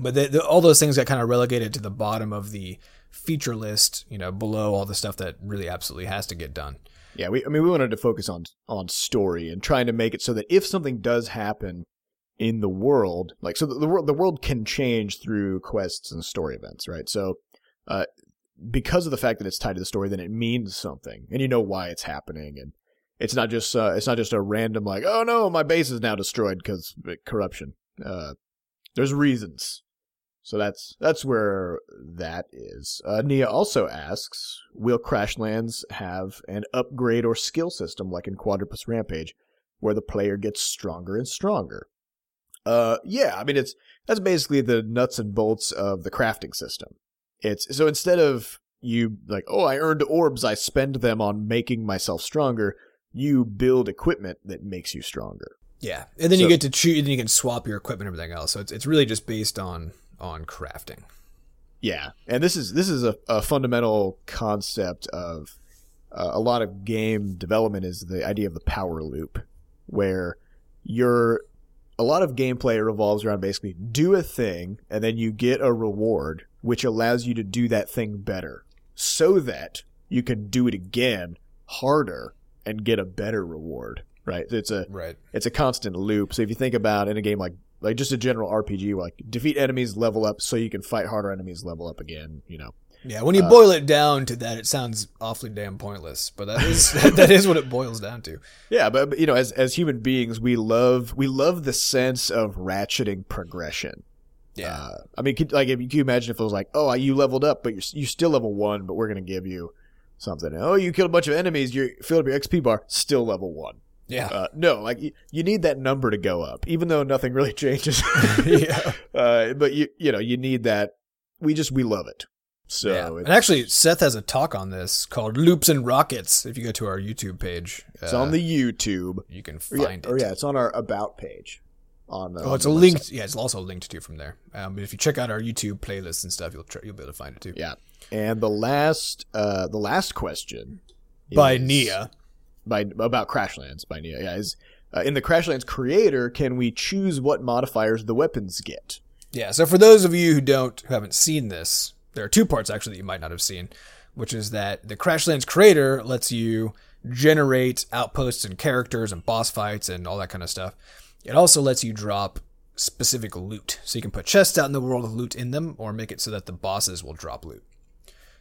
Speaker 1: But the, the, all those things got kind of relegated to the bottom of the feature list, you know, below all the stuff that really absolutely has to get done.
Speaker 2: Yeah, we I mean we wanted to focus on on story and trying to make it so that if something does happen in the world, like so the, the world the world can change through quests and story events, right? So uh because of the fact that it's tied to the story, then it means something, and you know why it's happening, and it's not just uh, it's not just a random like oh no my base is now destroyed because corruption. Uh, there's reasons. So that's that's where that is. Uh, Nia also asks, will Crashlands have an upgrade or skill system like in Quadropus Rampage, where the player gets stronger and stronger? Uh, yeah, I mean it's that's basically the nuts and bolts of the crafting system. It's so instead of you like, oh, I earned orbs, I spend them on making myself stronger. You build equipment that makes you stronger.
Speaker 1: Yeah, and then you get to choose, and you can swap your equipment and everything else. So it's it's really just based on on crafting.
Speaker 2: Yeah, and this is this is a, a fundamental concept of uh, a lot of game development is the idea of the power loop, where you're a lot of gameplay revolves around basically do a thing and then you get a reward which allows you to do that thing better, so that you can do it again harder and get a better reward. Right? It's a
Speaker 1: Right.
Speaker 2: it's a constant loop. So if you think about in a game like like just a general RPG, like defeat enemies, level up, so you can fight harder enemies, level up again. You know,
Speaker 1: Yeah, when you boil it down to that, it sounds awfully damn pointless. But that is that is what it boils down to.
Speaker 2: yeah, but, but you know, as as human beings, we love we love the sense of ratcheting progression.
Speaker 1: Yeah,
Speaker 2: Uh, I mean, could, like if you can you imagine if it was like, oh, you leveled up, but you're you still level one, but we're gonna give you something. Oh, you killed a bunch of enemies, you filled up your XP bar, still level one.
Speaker 1: yeah,
Speaker 2: Uh, no, like you, you need that number to go up, even though nothing really changes.
Speaker 1: yeah.
Speaker 2: uh, but you you know you need that. We just we love it. So
Speaker 1: yeah. And actually, Seth has a talk on this called "Loops and Rockets." If you go to our YouTube page,
Speaker 2: it's
Speaker 1: uh,
Speaker 2: on the YouTube.
Speaker 1: you can
Speaker 2: Or yeah,
Speaker 1: find
Speaker 2: or
Speaker 1: it.
Speaker 2: yeah, it's on our about page. On uh,
Speaker 1: Oh, it's
Speaker 2: on
Speaker 1: a
Speaker 2: the
Speaker 1: link.
Speaker 2: website.
Speaker 1: Yeah, it's also linked to from there. Um, but if you check out our YouTube playlists and stuff, you'll try, you'll be able to find it too.
Speaker 2: Yeah, and the last uh, the last question
Speaker 1: By Nia.
Speaker 2: by about Crashlands by Nia. Yeah, is uh, in the Crashlands creator, can we choose what modifiers the weapons get?
Speaker 1: Yeah. So for those of you who don't, who haven't seen this, there are two parts actually that you might not have seen, which is that the Crashlands creator lets you generate outposts and characters and boss fights and all that kind of stuff. It also lets you drop specific loot, so you can put chests out in the world with loot in them, or make it so that the bosses will drop loot.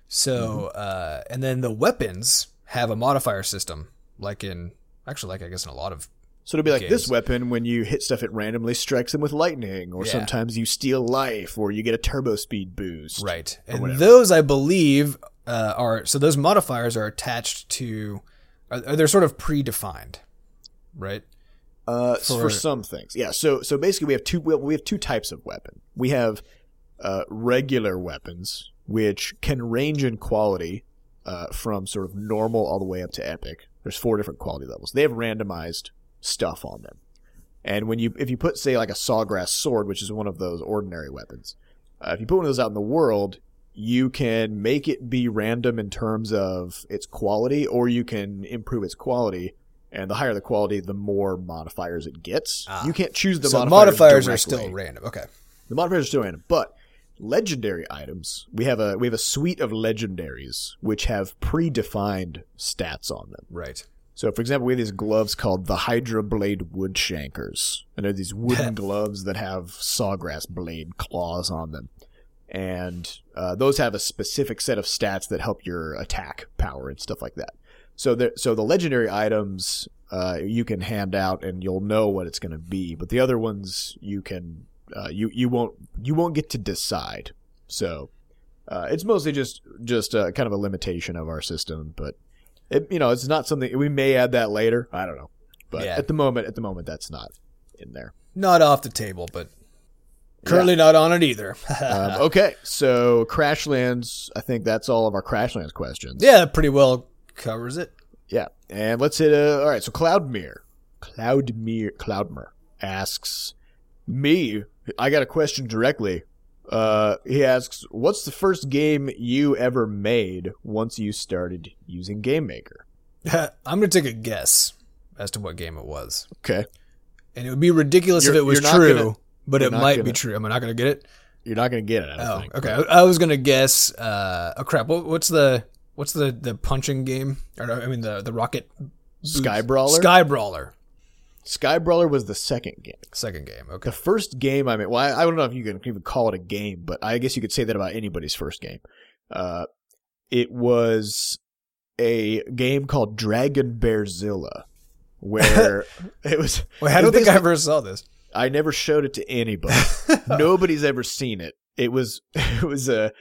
Speaker 1: So, uh, and then the weapons have a modifier system, like in actually, like I guess in a lot of
Speaker 2: So it'll be like this weapon when you hit stuff, it randomly strikes them with lightning, or
Speaker 1: Yeah.
Speaker 2: sometimes you steal life, or you get a turbo speed boost.
Speaker 1: Right. And
Speaker 2: whatever.
Speaker 1: those, I believe, uh, are so those modifiers are attached to, are, are they're sort of predefined, right?
Speaker 2: Uh, for,
Speaker 1: For-
Speaker 2: some things, yeah. So so basically, we have two we have- we have two types of weapon. We have uh, regular weapons, which can range in quality uh, from sort of normal all the way up to epic. There's four different quality levels. They have randomized stuff on them, and when you if you put say like a sawgrass sword, which is one of those ordinary weapons, uh, if you put one of those out in the world. You can make it be random in terms of its quality, or you can improve its quality and the higher the quality, the more modifiers it gets.
Speaker 1: Ah.
Speaker 2: You can't choose the
Speaker 1: so
Speaker 2: modifiers.
Speaker 1: modifiers are still random. Okay.
Speaker 2: the modifiers are still random, but legendary items we have a we have a suite of legendaries which have predefined stats on them.
Speaker 1: Right.
Speaker 2: So, for example, we have these gloves called the Hydra Blade Woodshankers, and they're these wooden gloves that have sawgrass blade claws on them, and uh, those have a specific set of stats that help your attack power and stuff like that. So the so the legendary items uh, you can hand out and you'll know what it's going to be, but the other ones you can uh, you you won't you won't get to decide. So uh, it's mostly just just uh, kind of a limitation of our system, but it, you know it's not something we may add that later. I don't know, but
Speaker 1: Yeah.
Speaker 2: at the moment at the moment that's not in there.
Speaker 1: Not off the table, but currently not on it either.
Speaker 2: Um, okay, so Crashlands. I think that's all of our Crashlands questions.
Speaker 1: yeah, that pretty well covers it.
Speaker 2: Yeah, and let's hit. Uh, all right, so Cloudmere, Cloudmere, Cloudmere asks me. I got a question directly. Uh, he asks, "What's the first game you ever made once you started using Game Maker?"
Speaker 1: I'm gonna take a guess as to what game it was,
Speaker 2: Okay,
Speaker 1: and it would be ridiculous
Speaker 2: You're-
Speaker 1: if it was true,
Speaker 2: gonna-
Speaker 1: but it might be
Speaker 2: gonna-
Speaker 1: true. Am I not gonna get it?
Speaker 2: you're not gonna get it. I don't
Speaker 1: Oh,
Speaker 2: think.
Speaker 1: okay. I, I was gonna guess. Uh, oh crap! What, what's the what's the the punching game? Or I mean the the rocket
Speaker 2: Sky Brawler.
Speaker 1: Sky Brawler.
Speaker 2: Sky Brawler was the second game.
Speaker 1: Second game. Okay.
Speaker 2: The first game I made, well, I, I don't know if you can even call it a game, but I guess you could say that about anybody's first game. Uh, it was a game called Dragon Bearzilla, where it was.
Speaker 1: Wait, I don't think I ever saw this.
Speaker 2: I never showed it to anybody. Nobody's ever seen it. It was it was a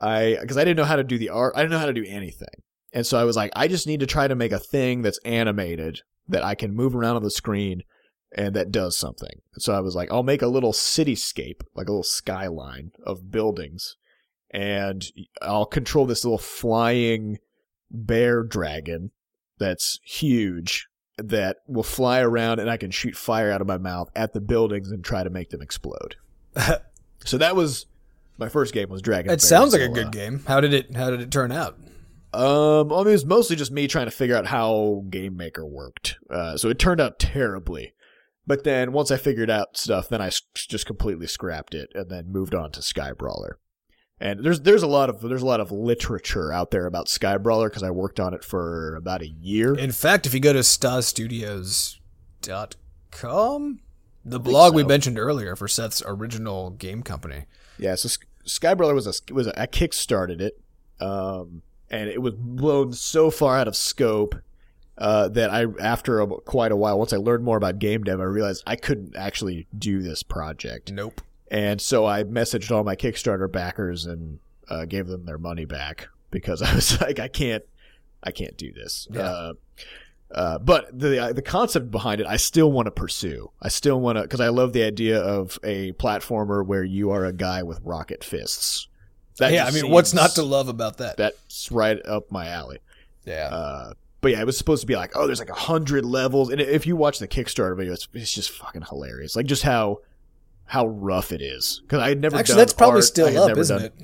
Speaker 2: I because I didn't know how to do the art. I didn't know how to do anything, and so I was like, I just need to try to make a thing that's animated that I can move around on the screen and that does something. So I was like, I'll make a little cityscape, like a little skyline of buildings, and I'll control this little flying bear dragon that's huge that will fly around and I can shoot fire out of my mouth at the buildings and try to make them explode. so that was my first game was Dragon.
Speaker 1: It sounds like a good game. How did it How did it turn out?
Speaker 2: Um, I mean, it was mostly just me trying to figure out how Game Maker worked. Uh, so it turned out terribly. But then once I figured out stuff, then I just completely scrapped it and then moved on to Sky Brawler. And there's there's a lot of there's a lot of literature out there about Sky Brawler because I worked on it for about a year.
Speaker 1: In fact, if you go to StarStudios.com, the blog we mentioned earlier for Seth's original game company.
Speaker 2: Yeah, so Sk- Sky Brawler was a was a, I kickstarted it, um, and it was blown so far out of scope uh, that I, after a, quite a while, once I learned more about game dev, I realized I couldn't actually do this project,
Speaker 1: Nope.
Speaker 2: and so I messaged all my Kickstarter backers and uh, gave them their money back because I was like, I can't, I can't do this.
Speaker 1: Yeah.
Speaker 2: Uh, uh, but the the concept behind it, I still want to pursue. I still want to because I love the idea of a platformer where you are a guy with rocket fists. That
Speaker 1: yeah, I mean, what's not to love about that?
Speaker 2: That's right up my alley.
Speaker 1: yeah.
Speaker 2: Uh, but yeah, it was supposed to be like, oh, there's like a hundred levels, and if you watch the Kickstarter video, it's, it's just fucking hilarious. Like just how how rough it is. Because I had never
Speaker 1: Actually, that's probably
Speaker 2: art.
Speaker 1: Still up, isn't
Speaker 2: done-
Speaker 1: it?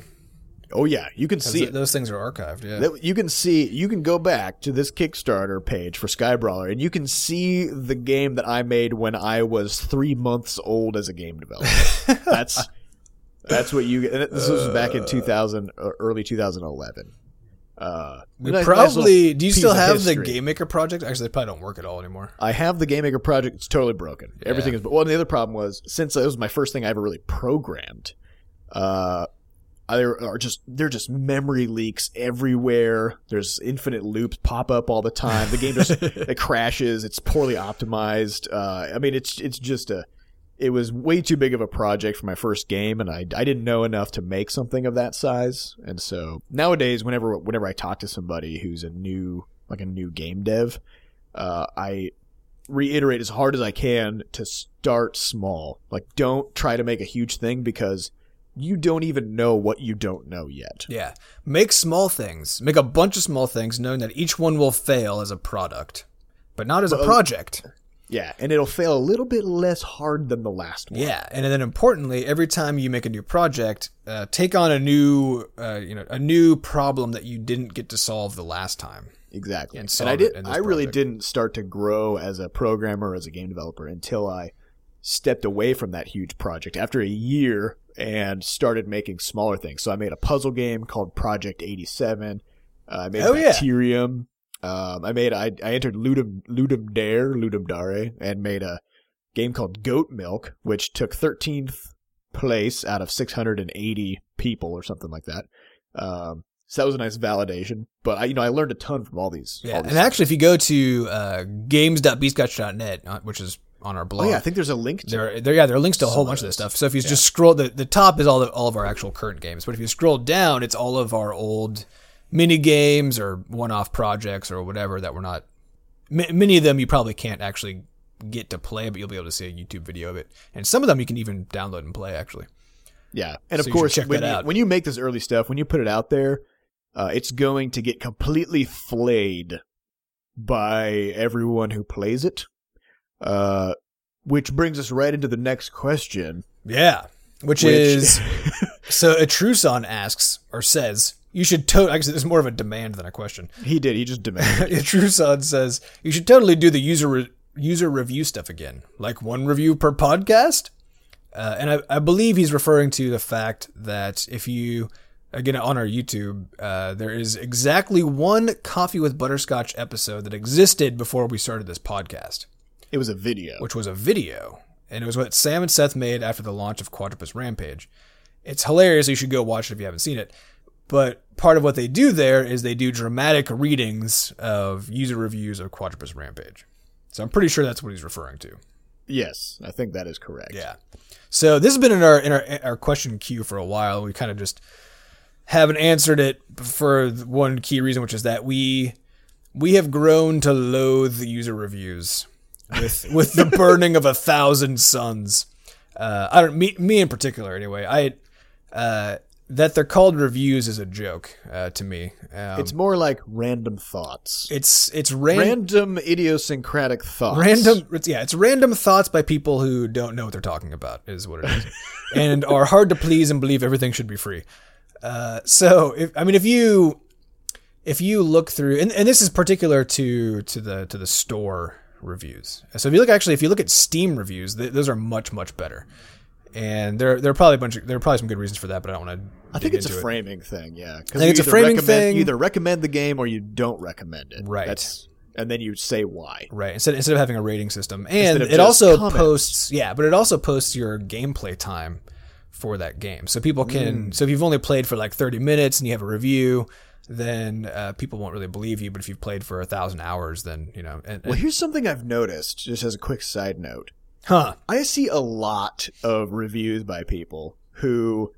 Speaker 2: Oh yeah, you can see it.
Speaker 1: those things are archived. Yeah.
Speaker 2: You can see, you can go back to this Kickstarter page for Skybrawler, and you can see the game that I made when I was three months old as a game developer. that's that's what you. And this was back in 2000, uh, early 2011. Uh,
Speaker 1: we
Speaker 2: nice- nice
Speaker 1: probably.
Speaker 2: little
Speaker 1: do you still have the
Speaker 2: history.
Speaker 1: Game Maker project? Actually, they probably don't work at all anymore.
Speaker 2: I have the Game Maker project. It's totally broken. Everything is. Well, and the other problem was since it was my first thing I ever really programmed. Uh, there are just there are just memory leaks everywhere. There's infinite loops pop up all the time. The game just it crashes. It's poorly optimized. Uh, I mean, it's it's just a. It was way too big of a project for my first game, and I, I didn't know enough to make something of that size. And so nowadays, whenever whenever I talk to somebody who's a new like a new game dev, uh, I reiterate as hard as I can to start small. Like, don't try to make a huge thing because you don't even know what you don't know yet.
Speaker 1: Yeah. Make small things. Make a bunch of small things, knowing that each one will fail as a product, but not as a project.
Speaker 2: Yeah, and it'll fail a little bit less hard than the last one.
Speaker 1: Yeah, and then importantly, every time you make a new project, uh, take on a new, uh, you know, a new problem that you didn't get to solve the last time.
Speaker 2: exactly.
Speaker 1: And
Speaker 2: And, I did. I really
Speaker 1: project.
Speaker 2: didn't start to grow as a programmer, as a game developer, until I stepped away from that huge project after a year and started making smaller things. So I made a puzzle game called Project Eighty Seven. Uh, I made
Speaker 1: Oh.
Speaker 2: Bacterium. Um, I made I, I entered Ludum Ludum Dare Ludum Dare and made a game called Goat Milk, which took 13th place out of 680 people or something like that. Um, So that was a nice validation. But I, you know, I learned a ton from all these.
Speaker 1: Yeah,
Speaker 2: all these
Speaker 1: and actually, if you go to uh, games.bscotch.net, uh, which is on our blog,
Speaker 2: oh yeah, I think there's a link. To
Speaker 1: there, there, yeah, there are links to a whole bunch of this stuff. So if you just scroll, the, the top is all the, all of our actual current games. But if you scroll down, it's all of our old mini games or one-off projects or whatever that we're not. ma- Many of them you probably can't actually get to play, but you'll be able to see a YouTube video of it. And some of them you can even download and play. Actually,
Speaker 2: Yeah, and
Speaker 1: So
Speaker 2: of course,
Speaker 1: check
Speaker 2: when
Speaker 1: that
Speaker 2: you,
Speaker 1: out.
Speaker 2: when you make this early stuff, when you put it out there, uh, it's going to get completely flayed by everyone who plays it. Uh, which brings us right into the next question.
Speaker 1: yeah, which,
Speaker 2: Which-
Speaker 1: is so. Atruson asks or says you should. totally. actually, this is more of a demand than a question.
Speaker 2: He did. He just demanded.
Speaker 1: Truson says you should totally do the user re- user review stuff again, like one review per podcast. Uh, and I, I believe he's referring to the fact that if you again on our YouTube, uh, there is exactly one coffee with butterscotch episode that existed before we started this podcast,
Speaker 2: it was a video.
Speaker 1: which was a video, and it was what Sam and Seth made after the launch of Quadropus Rampage. It's hilarious. You should go watch it if you haven't seen it. But part of what they do there is they do dramatic readings of user reviews of Quadropus Rampage. So I'm pretty sure that's what he's referring to.
Speaker 2: Yes, I think that is correct.
Speaker 1: Yeah. So this has been in our in our, our question queue for a while. We kind of just haven't answered it for one key reason, which is that we we have grown to loathe user reviews with with the burning of a thousand suns. Uh, I don't me me in particular anyway. I uh, that they're called reviews is a joke uh, to me. Um,
Speaker 2: It's more like random thoughts.
Speaker 1: it's it's ran-
Speaker 2: random idiosyncratic thoughts.
Speaker 1: random it's, yeah it's random thoughts by people who don't know what they're talking about is what it is and are hard to please and believe everything should be free uh, so if, i mean if you if you look through and, and this is particular to to the to the store reviews so if you look actually if you look at steam reviews th- those are much much better and there there are probably a bunch of there are probably some good reasons for that but i don't want to
Speaker 2: I think it's a
Speaker 1: into it.
Speaker 2: framing thing, yeah.
Speaker 1: I think it's a framing thing.
Speaker 2: You either recommend the game or you don't recommend it.
Speaker 1: Right.
Speaker 2: That's, and then you say why.
Speaker 1: Right. Instead, instead of having a rating system, and it also
Speaker 2: comments.
Speaker 1: posts, yeah, but it also posts your gameplay time for that game, so people can.
Speaker 2: Mm.
Speaker 1: So if you've only played for like thirty minutes and you have a review, then uh, people won't really believe you. But if you've played for a thousand hours, then you know. And,
Speaker 2: Well, here's something I've noticed, just as a quick side note.
Speaker 1: Huh?
Speaker 2: I see a lot of reviews by people who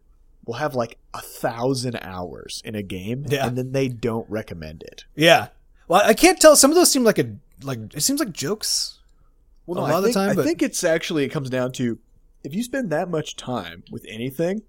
Speaker 2: will have like a thousand hours in a game,
Speaker 1: Yeah.
Speaker 2: and then they don't recommend it.
Speaker 1: Yeah. Well, I can't tell. Some of those seem like a like. It seems like jokes.
Speaker 2: Well,
Speaker 1: A lot of the time,
Speaker 2: I
Speaker 1: but-
Speaker 2: think it's actually it comes down to if you spend that much time with anything,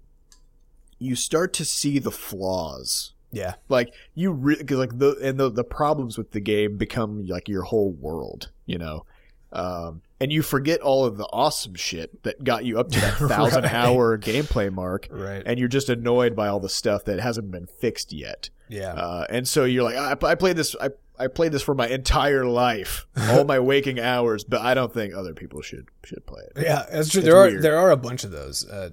Speaker 2: you start to see the flaws.
Speaker 1: Yeah.
Speaker 2: Like you, re- cause like the and the the problems with the game become like your whole world, you know. Um, and you forget all of the awesome shit that got you up to that thousand
Speaker 1: Right.
Speaker 2: hour gameplay mark,
Speaker 1: Right.
Speaker 2: and you're just annoyed by all the stuff that hasn't been fixed yet.
Speaker 1: Yeah.
Speaker 2: Uh, and so you're like, I, I played this, I, I played this for my entire life, all my waking hours, but I don't think other people should should play it.
Speaker 1: Yeah, that's true.
Speaker 2: It's
Speaker 1: there are there are a bunch of those. Uh,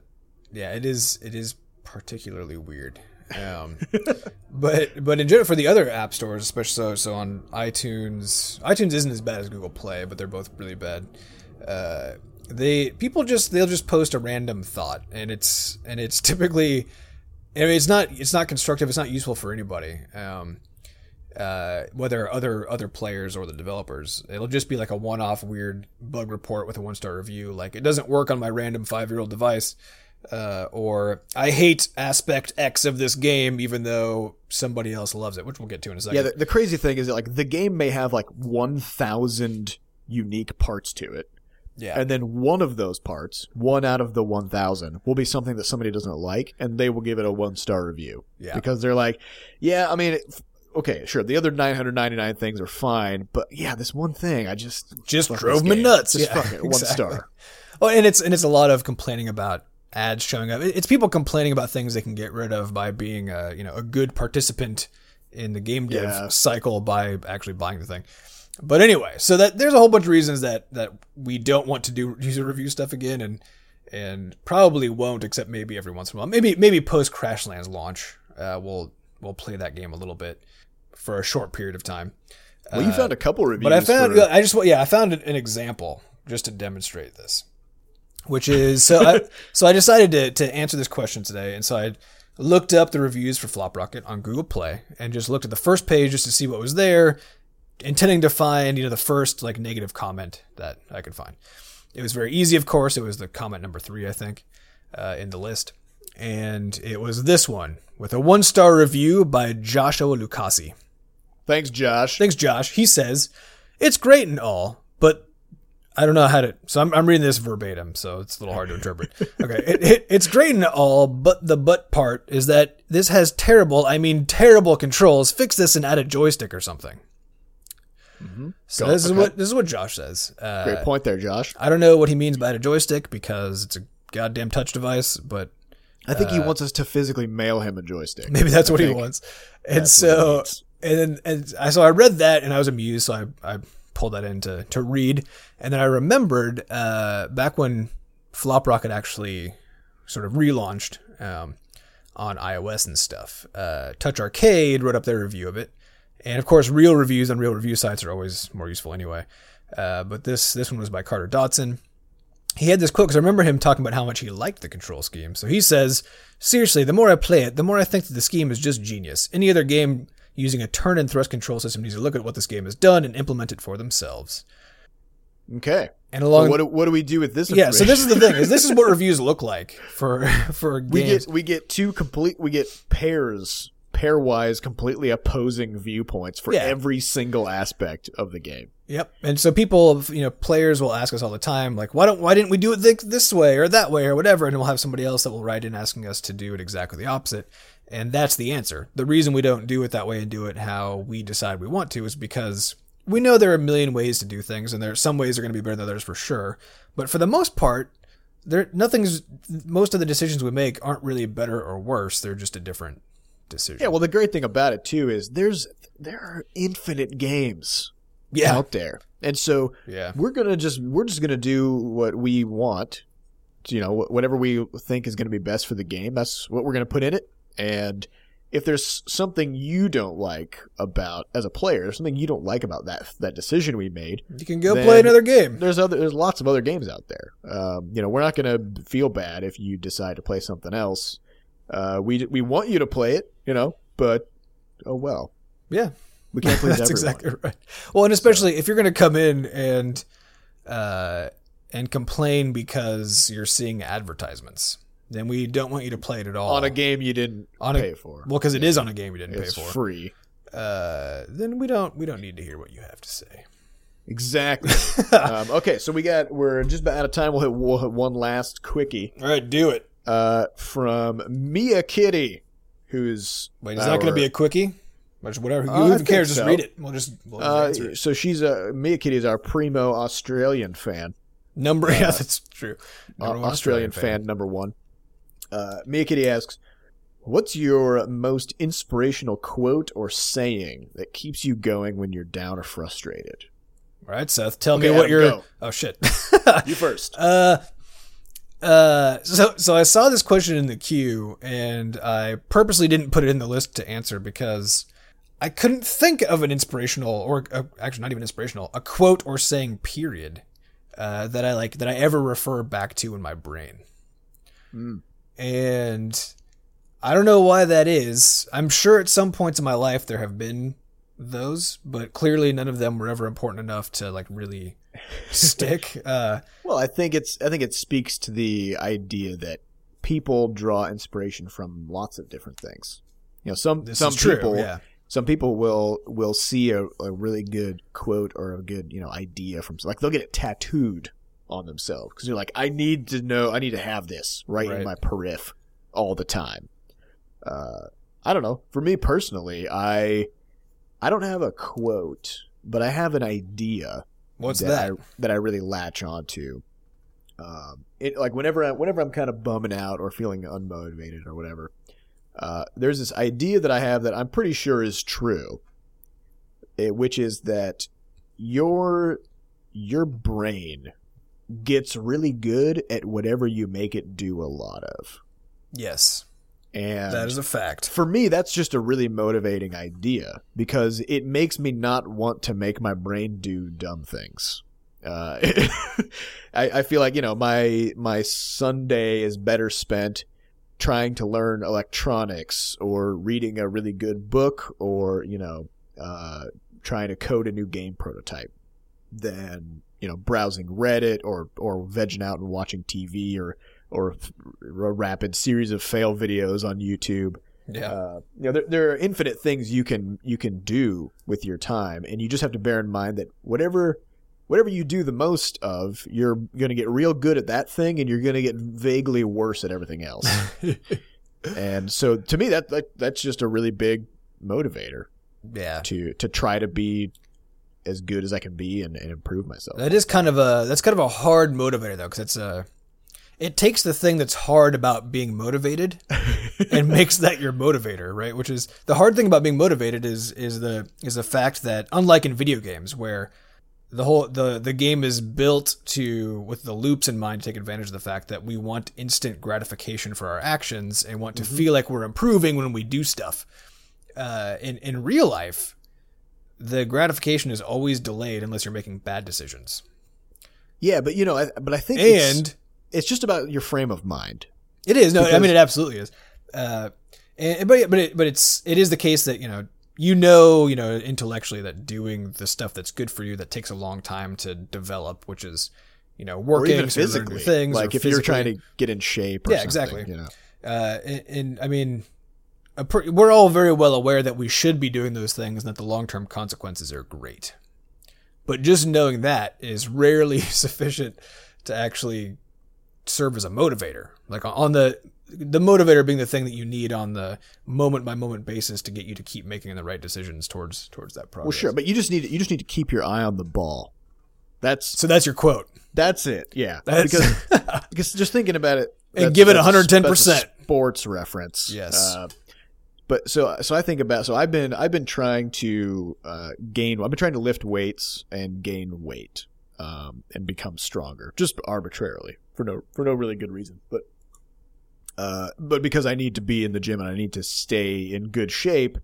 Speaker 1: yeah, it is it is particularly weird. Um, but but in general, for the other app stores, especially so so on iTunes, iTunes isn't as bad as Google Play, but they're both really bad. Uh, they people just they'll just post a random thought, and it's and it's typically, I mean, it's not it's not constructive. It's not useful for anybody. Um, uh, whether other other players or the developers. It'll just be like a one-off weird bug report with a one-star review, like it doesn't work on my random five-year-old device, uh, or I hate aspect X of this game, even though somebody else loves it, which we'll get to in a second.
Speaker 2: Yeah, the, the crazy thing is that like the game may have like one thousand unique parts to it,
Speaker 1: yeah,
Speaker 2: and then one of those parts, one out of the one thousand, will be something that somebody doesn't like, and they will give it a one star review
Speaker 1: yeah,
Speaker 2: because they're like, yeah, I mean. It, Okay, sure. The other 999 things are fine, but yeah, this one thing I just
Speaker 1: just drove me nuts.
Speaker 2: Just
Speaker 1: yeah,
Speaker 2: fuck it, one
Speaker 1: exactly.
Speaker 2: star.
Speaker 1: Oh, and it's and it's a lot of complaining about ads showing up. It's people complaining about things they can get rid of by being a you know a good participant in the game dev
Speaker 2: Yeah.
Speaker 1: cycle by actually buying the thing. But anyway, so that there's a whole bunch of reasons that that we don't want to do user review stuff again, and and probably won't, except maybe every once in a while. Maybe maybe post Crashlands launch, uh, we'll we'll play that game a little bit for a short period of time.
Speaker 2: Well, you found a couple reviews.
Speaker 1: But I found,
Speaker 2: for-
Speaker 1: I just, yeah, I found an example just to demonstrate this, which is so. I, so I decided to to answer this question today, and so I looked up the reviews for Flop Rocket on Google Play and just looked at the first page just to see what was there, intending to find, you know, the first like negative comment that I could find. It was very easy, of course. It was the comment number three, I think, uh, in the list. And it was this one with a one star review by Joshua Lucasi.
Speaker 2: Thanks, Josh.
Speaker 1: Thanks, Josh. He says, It's great and all, I don't know how to. So I'm, I'm reading this verbatim, so it's a little hard to interpret. Okay. It, it, it's great and all, but the but part is that this has terrible, I mean, terrible controls. Fix this and add a joystick or something. So
Speaker 2: Go,
Speaker 1: this is what this is what Josh says. Uh,
Speaker 2: Great point there, Josh.
Speaker 1: I don't know what he means by a joystick because it's a goddamn touch device, but
Speaker 2: I think he wants us to physically mail him a joystick.
Speaker 1: maybe that's
Speaker 2: I
Speaker 1: what he wants. And
Speaker 2: that's what he
Speaker 1: so, and then, and I, so I read that and I was amused. So I, I pulled that in to, to read. And then I remembered, uh, back when Flop Rocket actually sort of relaunched, um, on iOS and stuff, uh, Touch Arcade wrote up their review of it. And of course, real reviews on real review sites are always more useful anyway. Uh, but this, this one was by Carter Dotson he had this quote because I remember him talking about how much he liked the control scheme. So he says, Seriously, the more I play it, the more I think that the scheme is just genius. Any other game using a turn and thrust control system needs to look at what this game has done and implement it for themselves.
Speaker 2: Okay.
Speaker 1: And
Speaker 2: So
Speaker 1: along
Speaker 2: what, do, what do we do with this?
Speaker 1: Yeah, so this is the thing, is this is what reviews look like for for
Speaker 2: we
Speaker 1: games.
Speaker 2: get we get two complete we get pairs pairwise completely opposing viewpoints for
Speaker 1: Yeah.
Speaker 2: every single aspect of the game.
Speaker 1: Yep. And so people, you know, players will ask us all the time, like, why don't, why didn't we do it thi- this way or that way or whatever? And we'll have somebody else that will write in asking us to do it exactly the opposite. And that's the answer. The reason we don't do it that way and do it how we decide we want to is because we know there are a million ways to do things, and there some ways are going to be better than others for sure. But for the most part, there nothing's. Most of the decisions we make aren't really better or worse. They're just a different decision.
Speaker 2: Yeah, well the great thing about it too is there's there are infinite games
Speaker 1: yeah,
Speaker 2: out there. And so
Speaker 1: yeah.
Speaker 2: we're to just we're just going to do what we want. You know, whatever we think is going to be best for the game, that's what we're going to put in it. And if there's something you don't like about as a player, something you don't like about that that decision we made,
Speaker 1: You can go play another game.
Speaker 2: there's other there's lots of other games out there. Um, you know, we're not going to feel bad if you decide to play something else. Uh, we we want you to play it, you know, but oh well,
Speaker 1: Yeah.
Speaker 2: we can't please
Speaker 1: That's
Speaker 2: everyone.
Speaker 1: exactly right. Well, and especially if you're going to come in and uh, and complain because you're seeing advertisements, then we don't want you to play it at all
Speaker 2: on a game you didn't
Speaker 1: On a-
Speaker 2: pay for.
Speaker 1: Well, because it is on a game you didn't
Speaker 2: it's
Speaker 1: pay for.
Speaker 2: free.
Speaker 1: Uh, then we don't we don't need to hear what you have to say.
Speaker 2: Exactly. um, okay, so we got we're just about out of time. We'll hit, we'll hit one last quickie
Speaker 1: All right, do it.
Speaker 2: uh, from Mia Kitty, who's
Speaker 1: Wait, is that going to be a quickie? Just whatever.
Speaker 2: Uh,
Speaker 1: Who cares? Just read it. We'll just, we'll
Speaker 2: uh,
Speaker 1: it.
Speaker 2: so she's a Mia Kitty is our primo Australian fan,
Speaker 1: Number. yeah, that's true.
Speaker 2: uh,
Speaker 1: Number one
Speaker 2: Australian fan number one. Uh, Mia Kitty asks, "What's your most inspirational quote or saying that keeps you going when you're down or frustrated?"
Speaker 1: All right, Seth. Tell
Speaker 2: Okay,
Speaker 1: me what
Speaker 2: Adam,
Speaker 1: your.
Speaker 2: go.
Speaker 1: Oh shit.
Speaker 2: You first.
Speaker 1: Uh, uh, so so I saw this question in the queue, and I purposely didn't put it in the list to answer because I couldn't think of an inspirational, or uh, actually not even inspirational, a quote or saying period uh, that I like that I ever refer back to in my brain,
Speaker 2: Mm.
Speaker 1: and I don't know why that is. I'm sure at some points in my life there have been those, but clearly none of them were ever important enough to like really stick. Uh,
Speaker 2: Well, I think it's I think it speaks to the idea that people draw inspiration from lots of different things. You know, some
Speaker 1: this
Speaker 2: some
Speaker 1: true.
Speaker 2: people
Speaker 1: yeah.
Speaker 2: some people will will see a, a really good quote or a good you know idea from like they'll get it tattooed on themselves because you're like I need to know I need to have this right,
Speaker 1: Right.
Speaker 2: in my periph all the time. Uh, I don't know. For me personally, I I don't have a quote, but I have an idea
Speaker 1: What's
Speaker 2: that
Speaker 1: that?
Speaker 2: I, that I really latch onto. Um, it like whenever I, whenever I'm kind of bumming out or feeling unmotivated or whatever, uh, there's this idea that I have that I'm pretty sure is true, it, which is that your your brain gets really good at whatever you make it do a lot of,
Speaker 1: yes,
Speaker 2: and
Speaker 1: that is a fact.
Speaker 2: for me, that's just a really motivating idea because it makes me not want to make my brain do dumb things. Uh, I, I feel like you know my my Sunday is better spent trying to learn electronics or reading a really good book or you know uh, trying to code a new game prototype than you know browsing Reddit or or vegging out and watching TV or or a rapid series of fail videos on YouTube.
Speaker 1: Yeah.
Speaker 2: Uh, you know, there, there are infinite things you can you can do with your time, and you just have to bear in mind that whatever whatever you do the most of, you're going to get real good at that thing, and you're going to get vaguely worse at everything else. and so, to me, that, that that's just a really big motivator
Speaker 1: yeah.
Speaker 2: to to try to be as good as I can be and, and improve myself.
Speaker 1: That is kind of a that's kind of a hard motivator though, because it's a it takes the thing that's hard about being motivated and makes that your motivator, right? Which is the hard thing about being motivated is is the is the fact that unlike in video games where the whole the the game is built to with the loops in mind to take advantage of the fact that we want instant gratification for our actions and want to feel like we're improving when we do stuff. Uh, in in real life, the gratification is always delayed unless you're making bad decisions.
Speaker 2: yeah, but you know, I, but I think it's,
Speaker 1: And
Speaker 2: it's just about your frame of mind.
Speaker 1: It is no, I mean it absolutely is. Uh, and, but but it, but it's it is the case that you know you know you know intellectually that doing the stuff that's good for you that takes a long time to develop, which is you know
Speaker 2: Or
Speaker 1: working
Speaker 2: even
Speaker 1: to learn
Speaker 2: physically,
Speaker 1: things,
Speaker 2: like
Speaker 1: or
Speaker 2: if you're trying to get in shape. Or
Speaker 1: Yeah,
Speaker 2: something,
Speaker 1: exactly.
Speaker 2: You know,
Speaker 1: Uh, and, and I mean, we're all very well aware that we should be doing those things and that the long term consequences are great. But just knowing that is rarely sufficient to actually serve as a motivator. Like on the the motivator being the thing that you need on the moment by moment basis to get you to keep making the right decisions towards towards that progress.
Speaker 2: well, sure, but you just need you just need to keep your eye on the ball. That's
Speaker 1: So that's your quote.
Speaker 2: that's it. Yeah,
Speaker 1: That's-
Speaker 2: because because just thinking about it
Speaker 1: And give it
Speaker 2: a-
Speaker 1: 110%.
Speaker 2: that's a Sports reference.
Speaker 1: Yes.
Speaker 2: Uh, but so so I think about so I've been I've been trying to uh, gain I've been trying to lift weights and gain weight um, and become stronger just arbitrarily for no for no really good reason but uh, but because I need to be in the gym and I need to stay in good shape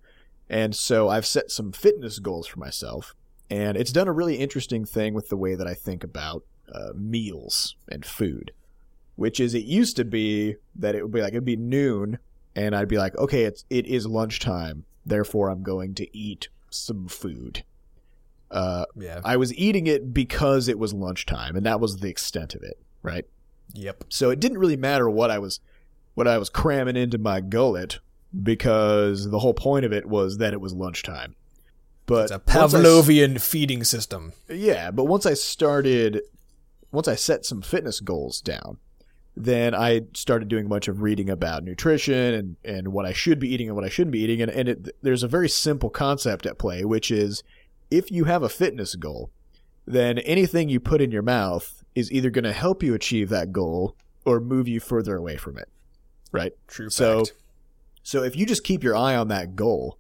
Speaker 2: and so I've set some fitness goals for myself and it's done a really interesting thing with the way that I think about uh, meals and food which is it used to be that it would be like it'd be noon and I'd be like, okay, it's it is lunchtime, therefore I'm going to eat some food. Uh,
Speaker 1: Yeah.
Speaker 2: I was eating it because it was lunchtime, and that was the extent of it, right?
Speaker 1: Yep.
Speaker 2: So it didn't really matter what I was what I was cramming into my gullet because the whole point of it was that it was lunchtime. But
Speaker 1: It's a
Speaker 2: once I
Speaker 1: Pavlovian feeding system.
Speaker 2: yeah, but once I started, once I set some fitness goals down, then I started doing a bunch of reading about nutrition and, and what I should be eating and what I shouldn't be eating. And, and it, there's a very simple concept at play, which is if you have a fitness goal, then anything you put in your mouth is either going to help you achieve that goal or move you further away from it. Right?
Speaker 1: True
Speaker 2: So-
Speaker 1: fact.
Speaker 2: So if you just keep your eye on that goal,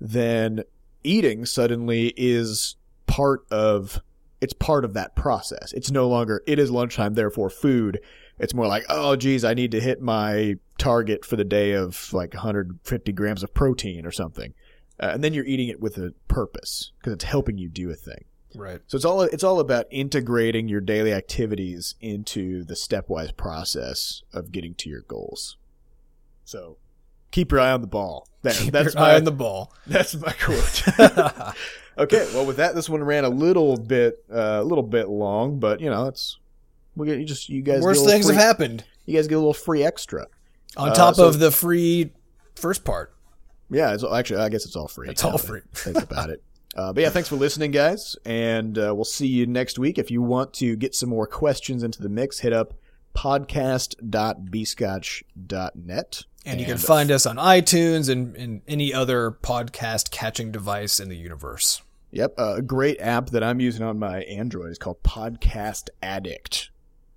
Speaker 2: then eating suddenly is part of it's part of that process. It's no longer it is lunchtime, therefore food. It's more like, oh geez, I need to hit my target for the day of like 150 grams of protein or something. Uh, and then you're eating it with a purpose because it's helping you do a thing.
Speaker 1: Right.
Speaker 2: So it's all it's all about integrating your daily activities into the stepwise process of getting to your goals. So keep your eye on the ball.
Speaker 1: Keep
Speaker 2: that's
Speaker 1: your
Speaker 2: my
Speaker 1: eye on the ball.
Speaker 2: that's my quote. okay, well with that, this one ran a little bit uh, a little bit long, but you know it's we get you just you guys
Speaker 1: Worst
Speaker 2: get a little
Speaker 1: things
Speaker 2: free,
Speaker 1: have happened.
Speaker 2: You guys get a little free extra.
Speaker 1: On
Speaker 2: Uh,
Speaker 1: top
Speaker 2: so-
Speaker 1: of the free first part.
Speaker 2: Yeah, it's actually I guess it's all free.
Speaker 1: It's all
Speaker 2: that
Speaker 1: free.
Speaker 2: Think about it. Uh, but yeah, thanks for listening, guys, and uh, we'll see you next week. If you want to get some more questions into the mix, hit up podcast.bscotch.net.
Speaker 1: And you can find us on iTunes and, and any other podcast catching device in the universe.
Speaker 2: Yep, uh, a great app that I'm using on my Android is called Podcast Addict.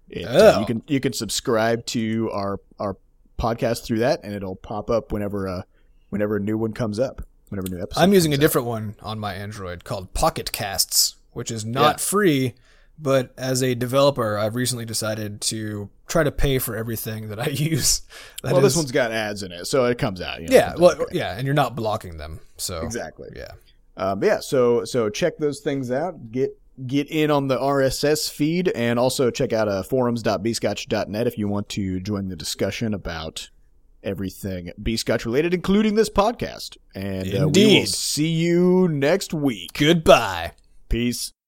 Speaker 2: It, uh,
Speaker 1: Oh.
Speaker 2: you can you can subscribe to our our podcast through that, and it'll pop up whenever uh whenever a new one comes up. Whenever new episode.
Speaker 1: I'm using a
Speaker 2: out.
Speaker 1: different one on my Android called Pocket Casts, which is not
Speaker 2: Yeah.
Speaker 1: free, but as a developer, I've recently decided to try to pay for everything that I use. That
Speaker 2: Well, this one's got ads in it, so it comes out. You know,
Speaker 1: yeah, well,
Speaker 2: okay.
Speaker 1: yeah, and you're not blocking them, so
Speaker 2: exactly.
Speaker 1: yeah.
Speaker 2: Um, yeah, so so check those things out. Get get in on the RSS feed, and also check out uh, forums.bscotch.net if you want to join the discussion about everything B Scotch related, including this podcast. And uh, we will see you next week.
Speaker 1: Goodbye.
Speaker 2: Peace.